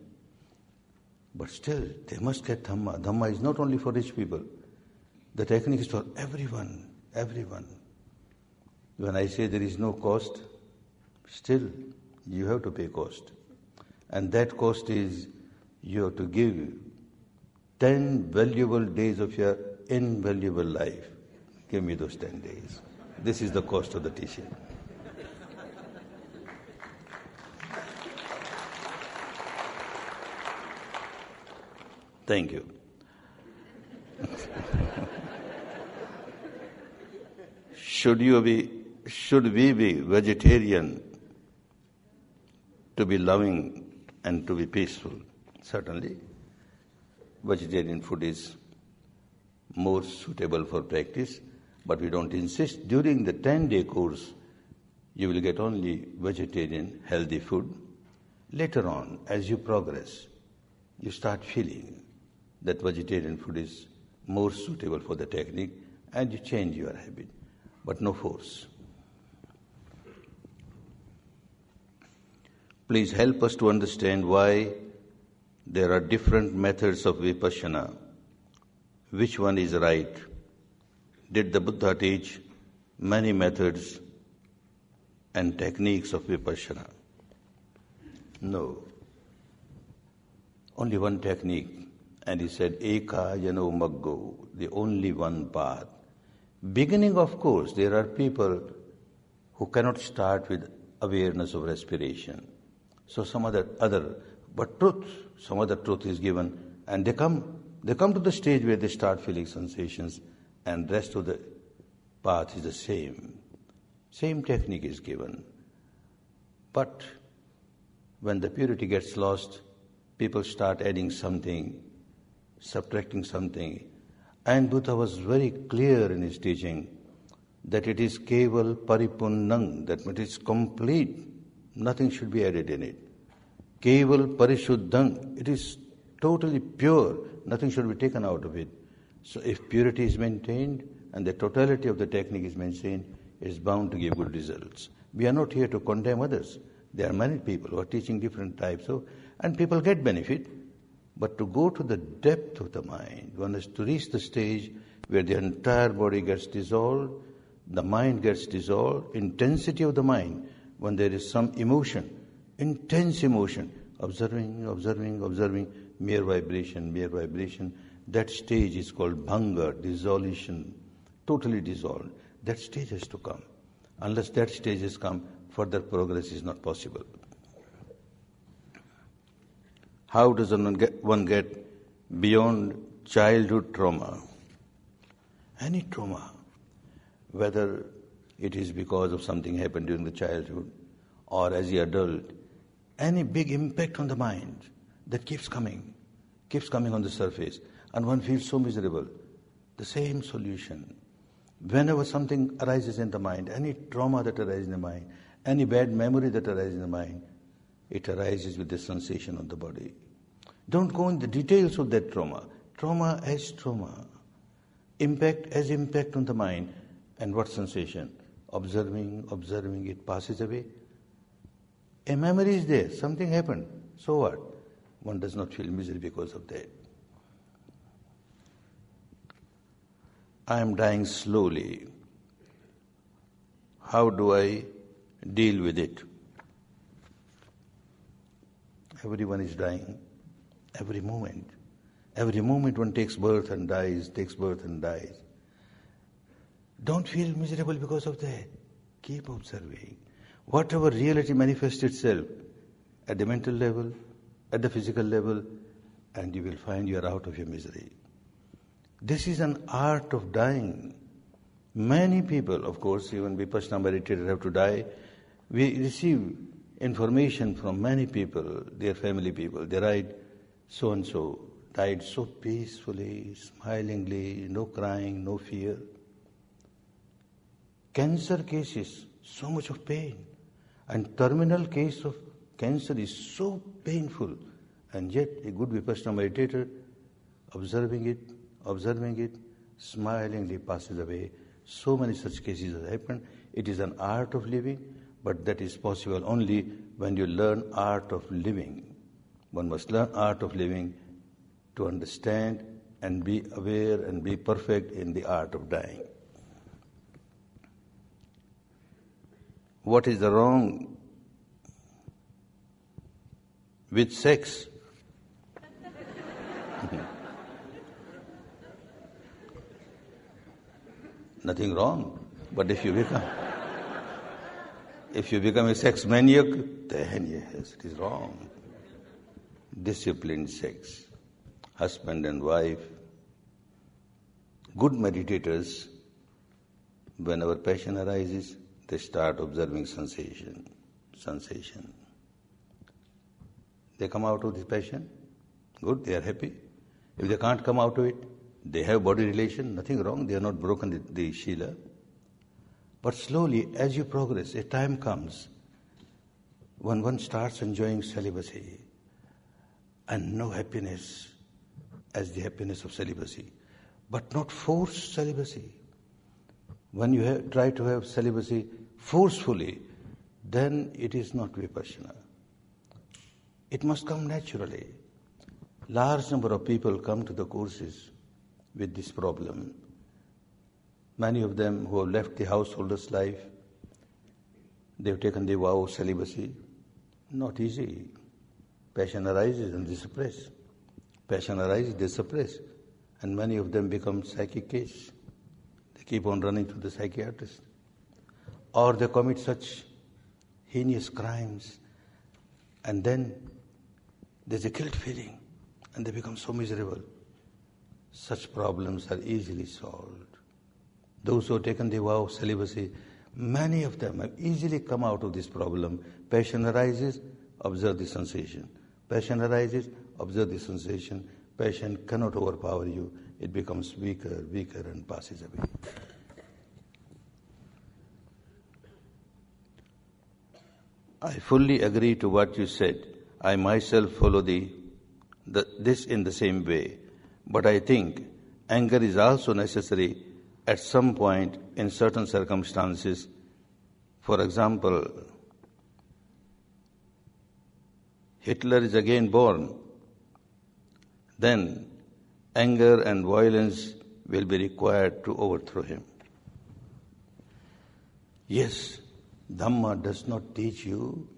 But still, they must get Dhamma. Dhamma is not only for rich people. The technique is for everyone, everyone. When I say there is no cost, still you have to pay cost. And that cost is you have to give 10 valuable days of your invaluable life. Give me those 10 days. This is the cost of the teaching. Thank you. should you be should we be vegetarian to be loving and to be peaceful? Certainly. Vegetarian food is more suitable for practice, but we don't insist. During the 10 day course, you will get only vegetarian, healthy food. Later on, as you progress, you start feeling that vegetarian food is more suitable for the technique and you change your habit, but no force. Please help us to understand why there are different methods of vipassana. Which one is right? Did the Buddha teach many methods and techniques of vipassana? No. Only one technique And he said, Eka Yano Maggo, the only one path. Beginning, of course, there are people who cannot start with awareness of respiration. So some other, other, but truth, some other truth is given, and they come, they come to the stage where they start feeling sensations, and rest of the path is the same. Same technique is given. But when the purity gets lost, people start adding something, subtracting something. And Buddha was very clear in his teaching that it is keval paripunnang, that it is complete, nothing should be added in it. Keval parishuddhang, it is totally pure, nothing should be taken out of it. So if purity is maintained and the totality of the technique is maintained, it is bound to give good results. We are not here to condemn others. There are many people who are teaching different types of, and people get benefit. But to go to the depth of the mind, one has to reach the stage where the entire body gets dissolved, the mind gets dissolved, intensity of the mind, when there is some emotion, intense emotion, observing, observing, observing, mere vibration, mere vibration, that stage is called bhanga, dissolution, totally dissolved. That stage has to come. Unless that stage has come, further progress is not possible. How does one get, one get beyond childhood trauma? Any trauma, whether it is because of something happened during the childhood or as the adult, any big impact on the mind that keeps coming, keeps coming on the surface, and one feels so miserable. The same solution. Whenever something arises in the mind, any trauma that arises in the mind, any bad memory that arises in the mind, it arises with the sensation of the body. Don't go in the details of that trauma. Trauma as trauma. Impact as impact on the mind. And what sensation? Observing, observing, it passes away. A memory is there, something happened. So what? One does not feel misery because of that. I am dying slowly. How do I deal with it? Everyone is dying. Every moment. Every moment one takes birth and dies, takes birth and dies. Don't feel miserable because of that. Keep observing. Whatever reality manifests itself at the mental level, at the physical level, and you will find you are out of your misery. This is an art of dying. Many people, of course, even Vipassana meditators have to die. We receive information from many people, their family people. They write, so and so died so peacefully, smilingly, no crying, no fear. Cancer cases, so much of pain. And terminal case of cancer is so painful. And yet, a good Vipassana meditator, observing it, observing it, smilingly passes away. So many such cases have happened. It is an art of living, but that is possible only when you learn art of living. One must learn art of living to understand and be aware and be perfect in the art of dying. What is the wrong with sex? Nothing wrong. But if you become if you become a sex maniac, then yes, it is wrong. Disciplined sex, husband and wife, good meditators, whenever passion arises, they start observing sensation, sensation. They come out of this passion, good, they are happy. If they can't come out of it, they have body relation, nothing wrong, they are not broken the, the Shila. But slowly, as you progress, a time comes when one starts enjoying celibacy and no happiness as the happiness of celibacy, but not forced celibacy. When you have, try to have celibacy forcefully, then it is not vipassana. It must come naturally. Large number of people come to the courses with this problem. Many of them who have left the householder's life, they've taken the vow of celibacy. Not easy. Passion arises and they suppress. Passion arises, they suppress. And many of them become psychic. They keep on running to the psychiatrist. Or they commit such heinous crimes. And then there's a guilt feeling. And they become so miserable. Such problems are easily solved. Those who have taken the vow of celibacy, many of them have easily come out of this problem. Passion arises, observe the sensation. Passion arises, observe the sensation. Passion cannot overpower you. It becomes weaker, weaker, and passes away. I fully agree to what you said. I myself follow the, the, this in the same way. But I think anger is also necessary at some point in certain circumstances. For example, Hitler is again born. Then anger and violence will be required to overthrow him. Yes, Dhamma does not teach you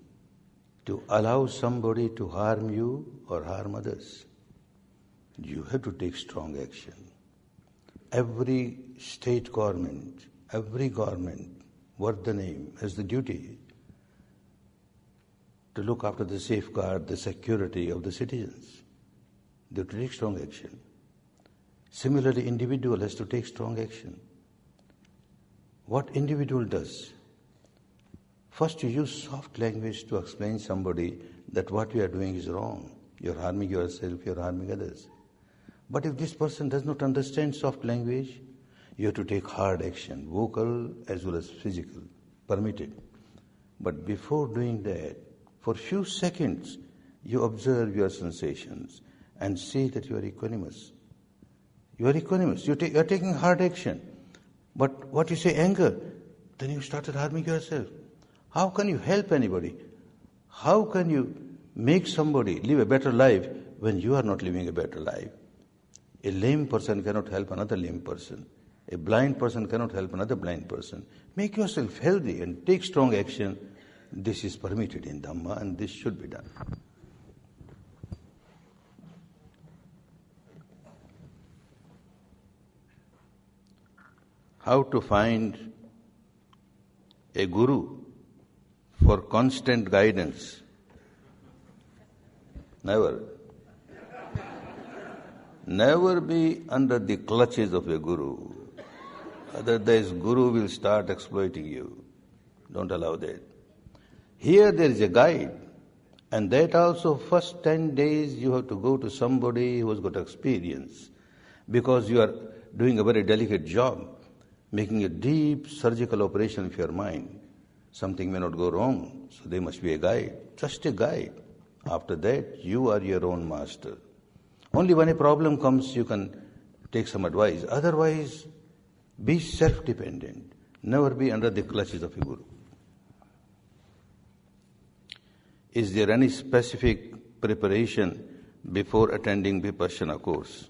to allow somebody to harm you or harm others you have to take strong action. Every state government, every government, worth the name, has the duty to look after the safeguard, the security of the citizens. They have to take strong action. Similarly, individual has to take strong action. What individual does? First, you use soft language to explain somebody that what you are doing is wrong. You're harming yourself, you're harming others. But if this person does not understand soft language, you have to take hard action, vocal as well as physical, permitted. But before doing that, for few seconds, you observe your sensations and see that you are equanimous. You are equanimous. You, ta- you are taking hard action. But what you say, anger, then you started harming yourself. How can you help anybody? How can you make somebody live a better life when you are not living a better life? A lame person cannot help another lame person. A blind person cannot help another blind person. Make yourself healthy and take strong action. This is permitted in Dhamma and this should be done. How to find a guru for constant guidance? Never. Never be under the clutches of a guru. Otherwise, guru will start exploiting you. Don't allow that. Here there is a guide, and that also first 10 days you have to go to somebody who has got experience because you are doing a very delicate job, making a deep surgical operation of your mind. Something may not go wrong, so there must be a guide. Just a guide. After that, you are your own master. Only when a problem comes, you can take some advice. Otherwise, be self dependent. Never be under the clutches of a guru. Is there any specific preparation before attending Vipassana course?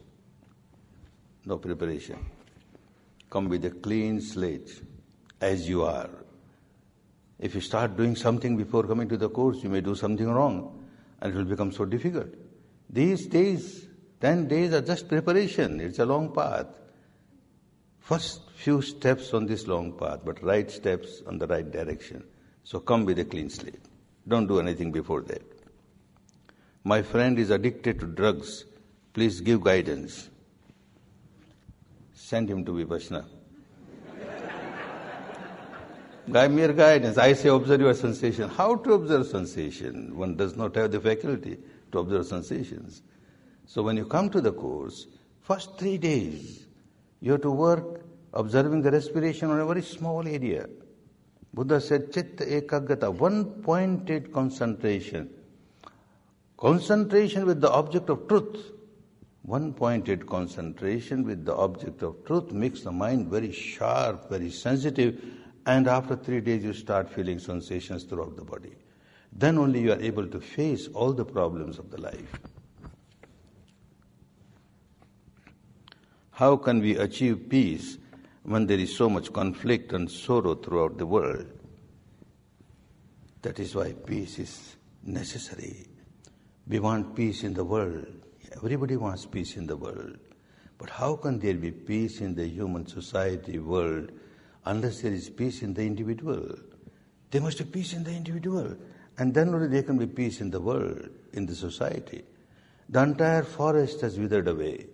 No preparation. Come with a clean slate as you are. If you start doing something before coming to the course, you may do something wrong and it will become so difficult. These days, Ten days are just preparation. It's a long path. First few steps on this long path, but right steps on the right direction. So come with a clean slate. Don't do anything before that. My friend is addicted to drugs. Please give guidance. Send him to Vipassana. Mere guidance. I say observe your sensation. How to observe sensation? One does not have the faculty to observe sensations. So when you come to the course, first three days, you have to work observing the respiration on a very small area. Buddha said, Chitta Ekagata, one pointed concentration. Concentration with the object of truth. One pointed concentration with the object of truth makes the mind very sharp, very sensitive, and after three days you start feeling sensations throughout the body. Then only you are able to face all the problems of the life. How can we achieve peace when there is so much conflict and sorrow throughout the world? That is why peace is necessary. We want peace in the world, Everybody wants peace in the world. But how can there be peace in the human society world unless there is peace in the individual? There must be peace in the individual. And then only there can be peace in the world, in the society. The entire forest has withered away.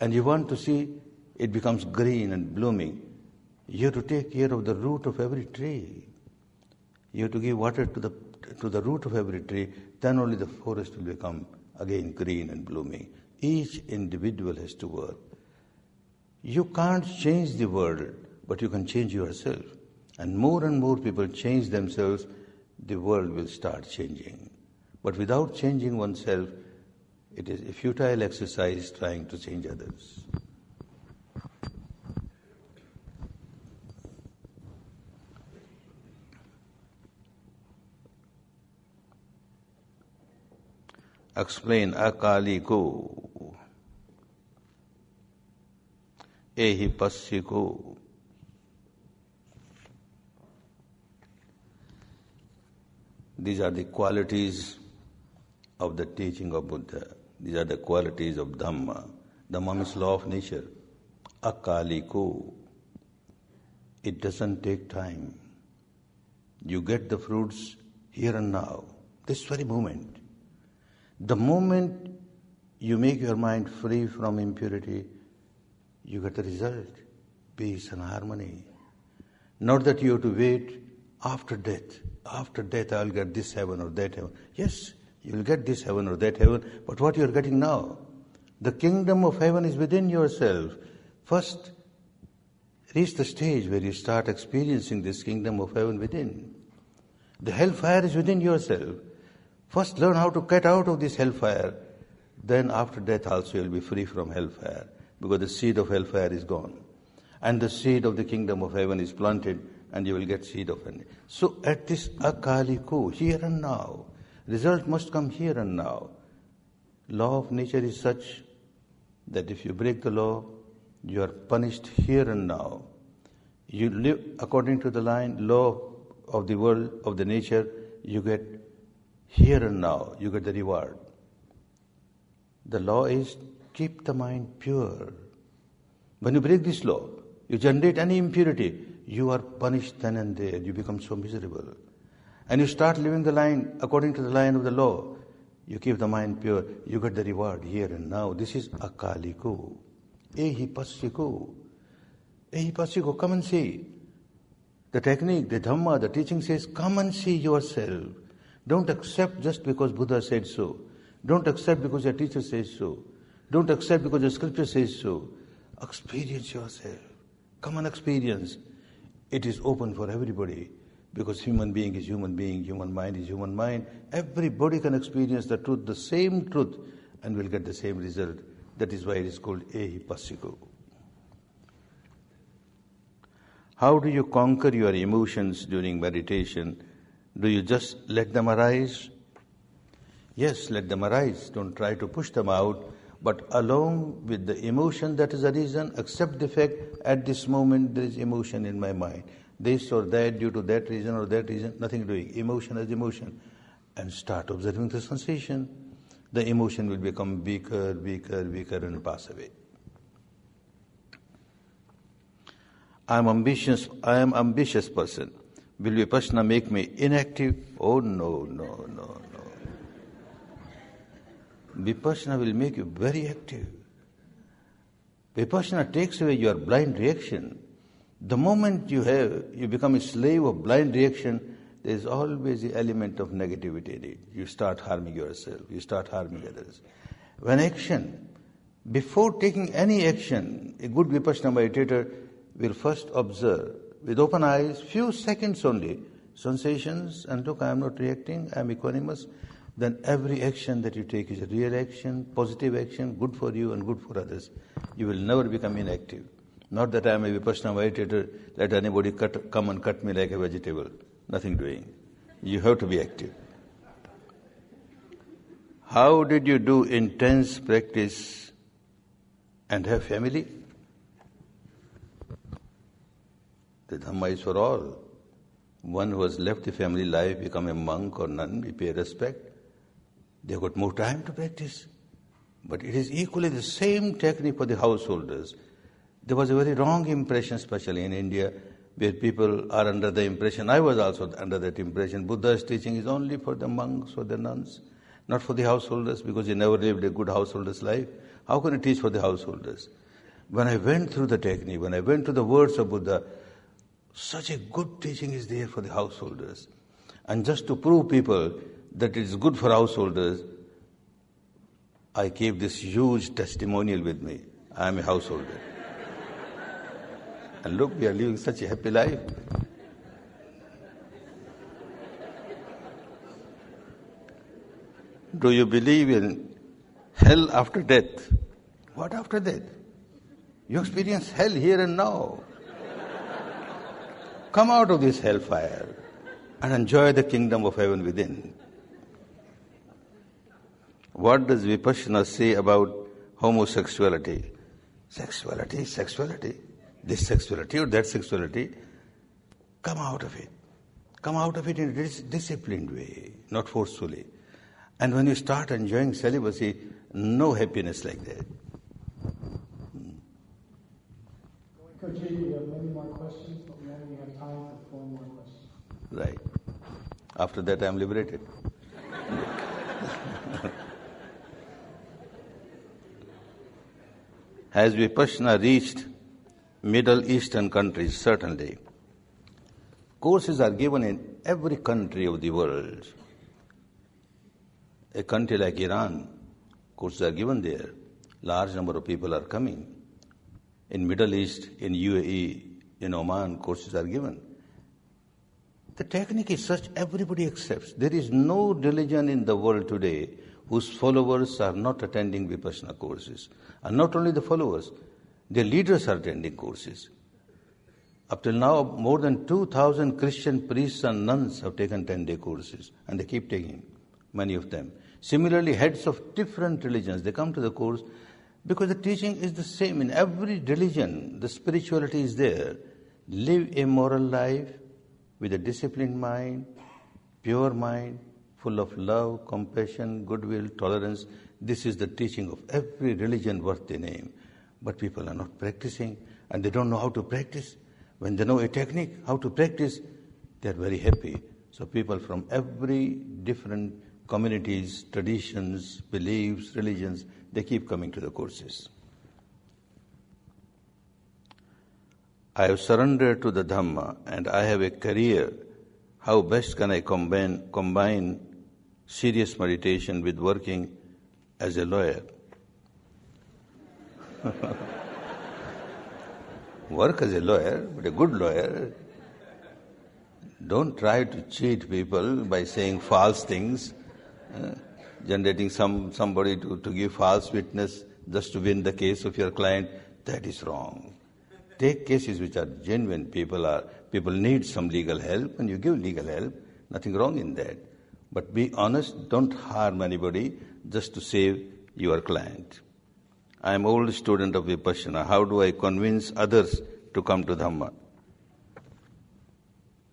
And you want to see it becomes green and blooming. You have to take care of the root of every tree. You have to give water to the, to the root of every tree, then only the forest will become again green and blooming. Each individual has to work. You can't change the world, but you can change yourself. And more and more people change themselves, the world will start changing. But without changing oneself, it is a futile exercise trying to change others. Explain Akaliko. Ehi Passi ko. These are the qualities of the teaching of Buddha. These are the qualities of Dhamma. Dhamma means law of nature. Akaliko. It doesn't take time. You get the fruits here and now, this very moment. The moment you make your mind free from impurity, you get the result peace and harmony. Not that you have to wait after death. After death, I'll get this heaven or that heaven. Yes, you will get this heaven or that heaven, but what you are getting now? The kingdom of heaven is within yourself. First, reach the stage where you start experiencing this kingdom of heaven within. The hellfire is within yourself. First, learn how to get out of this hellfire. Then, after death, also, you'll be free from hellfire because the seed of hellfire is gone. And the seed of the kingdom of heaven is planted, and you will get seed of heaven. So, at this akaliko, here and now, result must come here and now. Law of nature is such that if you break the law, you are punished here and now. You live according to the line, law of the world, of the nature, you get here and now, you get the reward. The law is keep the mind pure. When you break this law, you generate any impurity, you are punished then and there. You become so miserable. And you start living the line according to the line of the law. You keep the mind pure, you get the reward here and now. This is akaliko. Ehipassiko. Ehi pasiko, come and see. The technique, the Dhamma, the teaching says, come and see yourself. Don't accept just because Buddha said so. Don't accept because your teacher says so. Don't accept because the scripture says so. Experience yourself. Come and experience. It is open for everybody because human being is human being, human mind is human mind. Everybody can experience the truth, the same truth, and will get the same result. That is why it is called Ehipassiko. How do you conquer your emotions during meditation? Do you just let them arise? Yes, let them arise. Don't try to push them out. But along with the emotion that is arisen, accept the fact at this moment there is emotion in my mind. This or that, due to that reason or that reason, nothing doing. Emotion as emotion. And start observing the sensation. The emotion will become weaker, weaker, weaker and pass away. I am ambitious, I am ambitious person. Will Vipassana make me inactive? Oh no, no, no, no. Vipassana will make you very active. Vipassana takes away your blind reaction. The moment you have you become a slave of blind reaction, there is always the element of negativity in it. You start harming yourself, you start harming others. When action, before taking any action, a good Vipassana meditator will first observe with open eyes, few seconds only, sensations, and look, I am not reacting, I am equanimous, then every action that you take is a real action, positive action, good for you and good for others. You will never become inactive. Not that I a Vipassana meditator, let anybody cut, come and cut me like a vegetable. Nothing doing. You have to be active. How did you do intense practice and have family? The Dhamma is for all. One who has left the family life, become a monk or nun, we pay respect. They've got more time to practice. But it is equally the same technique for the householders. There was a very wrong impression, especially in India, where people are under the impression, I was also under that impression, Buddha's teaching is only for the monks or the nuns, not for the householders, because he never lived a good householder's life. How can he teach for the householders? When I went through the technique, when I went to the words of Buddha, such a good teaching is there for the householders. And just to prove people that it is good for householders, I keep this huge testimonial with me. I am a householder. And look, we are living such a happy life. Do you believe in hell after death? What after death? You experience hell here and now. Come out of this hellfire and enjoy the kingdom of heaven within. What does Vipassana say about homosexuality? Sexuality, sexuality this sexuality or that sexuality, come out of it. Come out of it in a dis- disciplined way, not forcefully. And when you start enjoying celibacy, no happiness like that. Coach we have many more questions, but we only have time for four more questions. Right. After that, I am liberated. Has Vipassana reached Middle Eastern countries, certainly. Courses are given in every country of the world. A country like Iran, courses are given there. Large number of people are coming. In Middle East, in UAE, in Oman, courses are given. The technique is such everybody accepts. There is no religion in the world today whose followers are not attending Vipassana courses. And not only the followers, their leaders are attending courses. Up till now, more than 2,000 Christian priests and nuns have taken 10 day courses, and they keep taking, many of them. Similarly, heads of different religions, they come to the course because the teaching is the same. In every religion, the spirituality is there. Live a moral life with a disciplined mind, pure mind, full of love, compassion, goodwill, tolerance. This is the teaching of every religion worth the name. But people are not practicing and they don't know how to practice. When they know a technique, how to practice, they are very happy. So people from every different communities, traditions, beliefs, religions, they keep coming to the courses. I have surrendered to the Dhamma and I have a career. How best can I combine, combine serious meditation with working as a lawyer? Work as a lawyer, but a good lawyer. Don't try to cheat people by saying false things, uh, generating some somebody to, to give false witness just to win the case of your client. That is wrong. Take cases which are genuine. People are people need some legal help, and you give legal help. Nothing wrong in that. But be honest. Don't harm anybody just to save your client. I am old student of Vipassana. How do I convince others to come to Dhamma?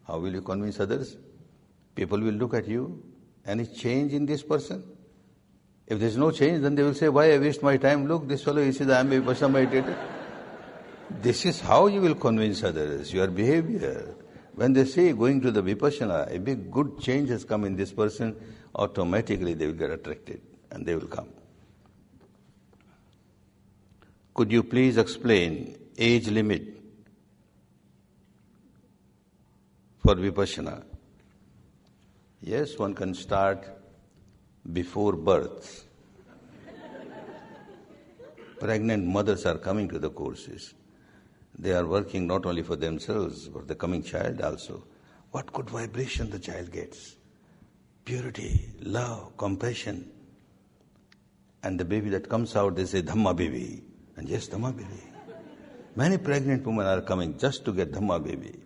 How will you convince others? People will look at you. Any change in this person? If there is no change, then they will say, Why I waste my time? Look, this fellow, he says, I am a Vipassana meditator. This is how you will convince others, your behavior. When they say going to the Vipassana, a big good change has come in this person, automatically they will get attracted and they will come. Could you please explain age limit for Vipassana? Yes, one can start before birth. Pregnant mothers are coming to the courses. They are working not only for themselves, but the coming child also. What good vibration the child gets? Purity, love, compassion. And the baby that comes out, they say, Dhamma baby. And yes, Dhamma baby. Many pregnant women are coming just to get Dhamma baby.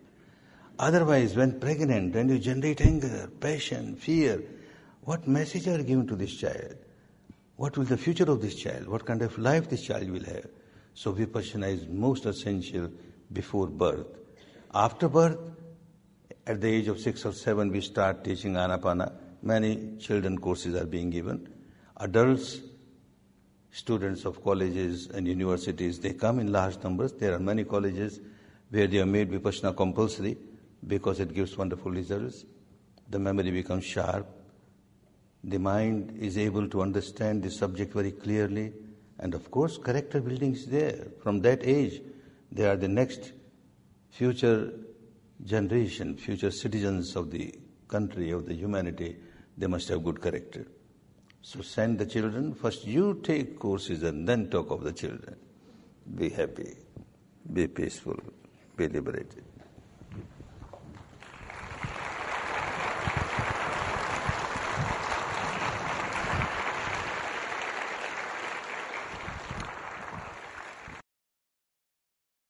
Otherwise, when pregnant, when you generate anger, passion, fear, what message are you giving to this child? What will the future of this child? What kind of life this child will have? So vipassana is most essential before birth. After birth, at the age of six or seven, we start teaching anapana. Many children courses are being given. Adults students of colleges and universities, they come in large numbers. There are many colleges where they have made Vipassana compulsory because it gives wonderful results. The memory becomes sharp. The mind is able to understand the subject very clearly. And of course, character building is there. From that age, they are the next future generation, future citizens of the country, of the humanity. They must have good character. So send the children. First you take courses and then talk of the children. Be happy. Be peaceful. Be liberated.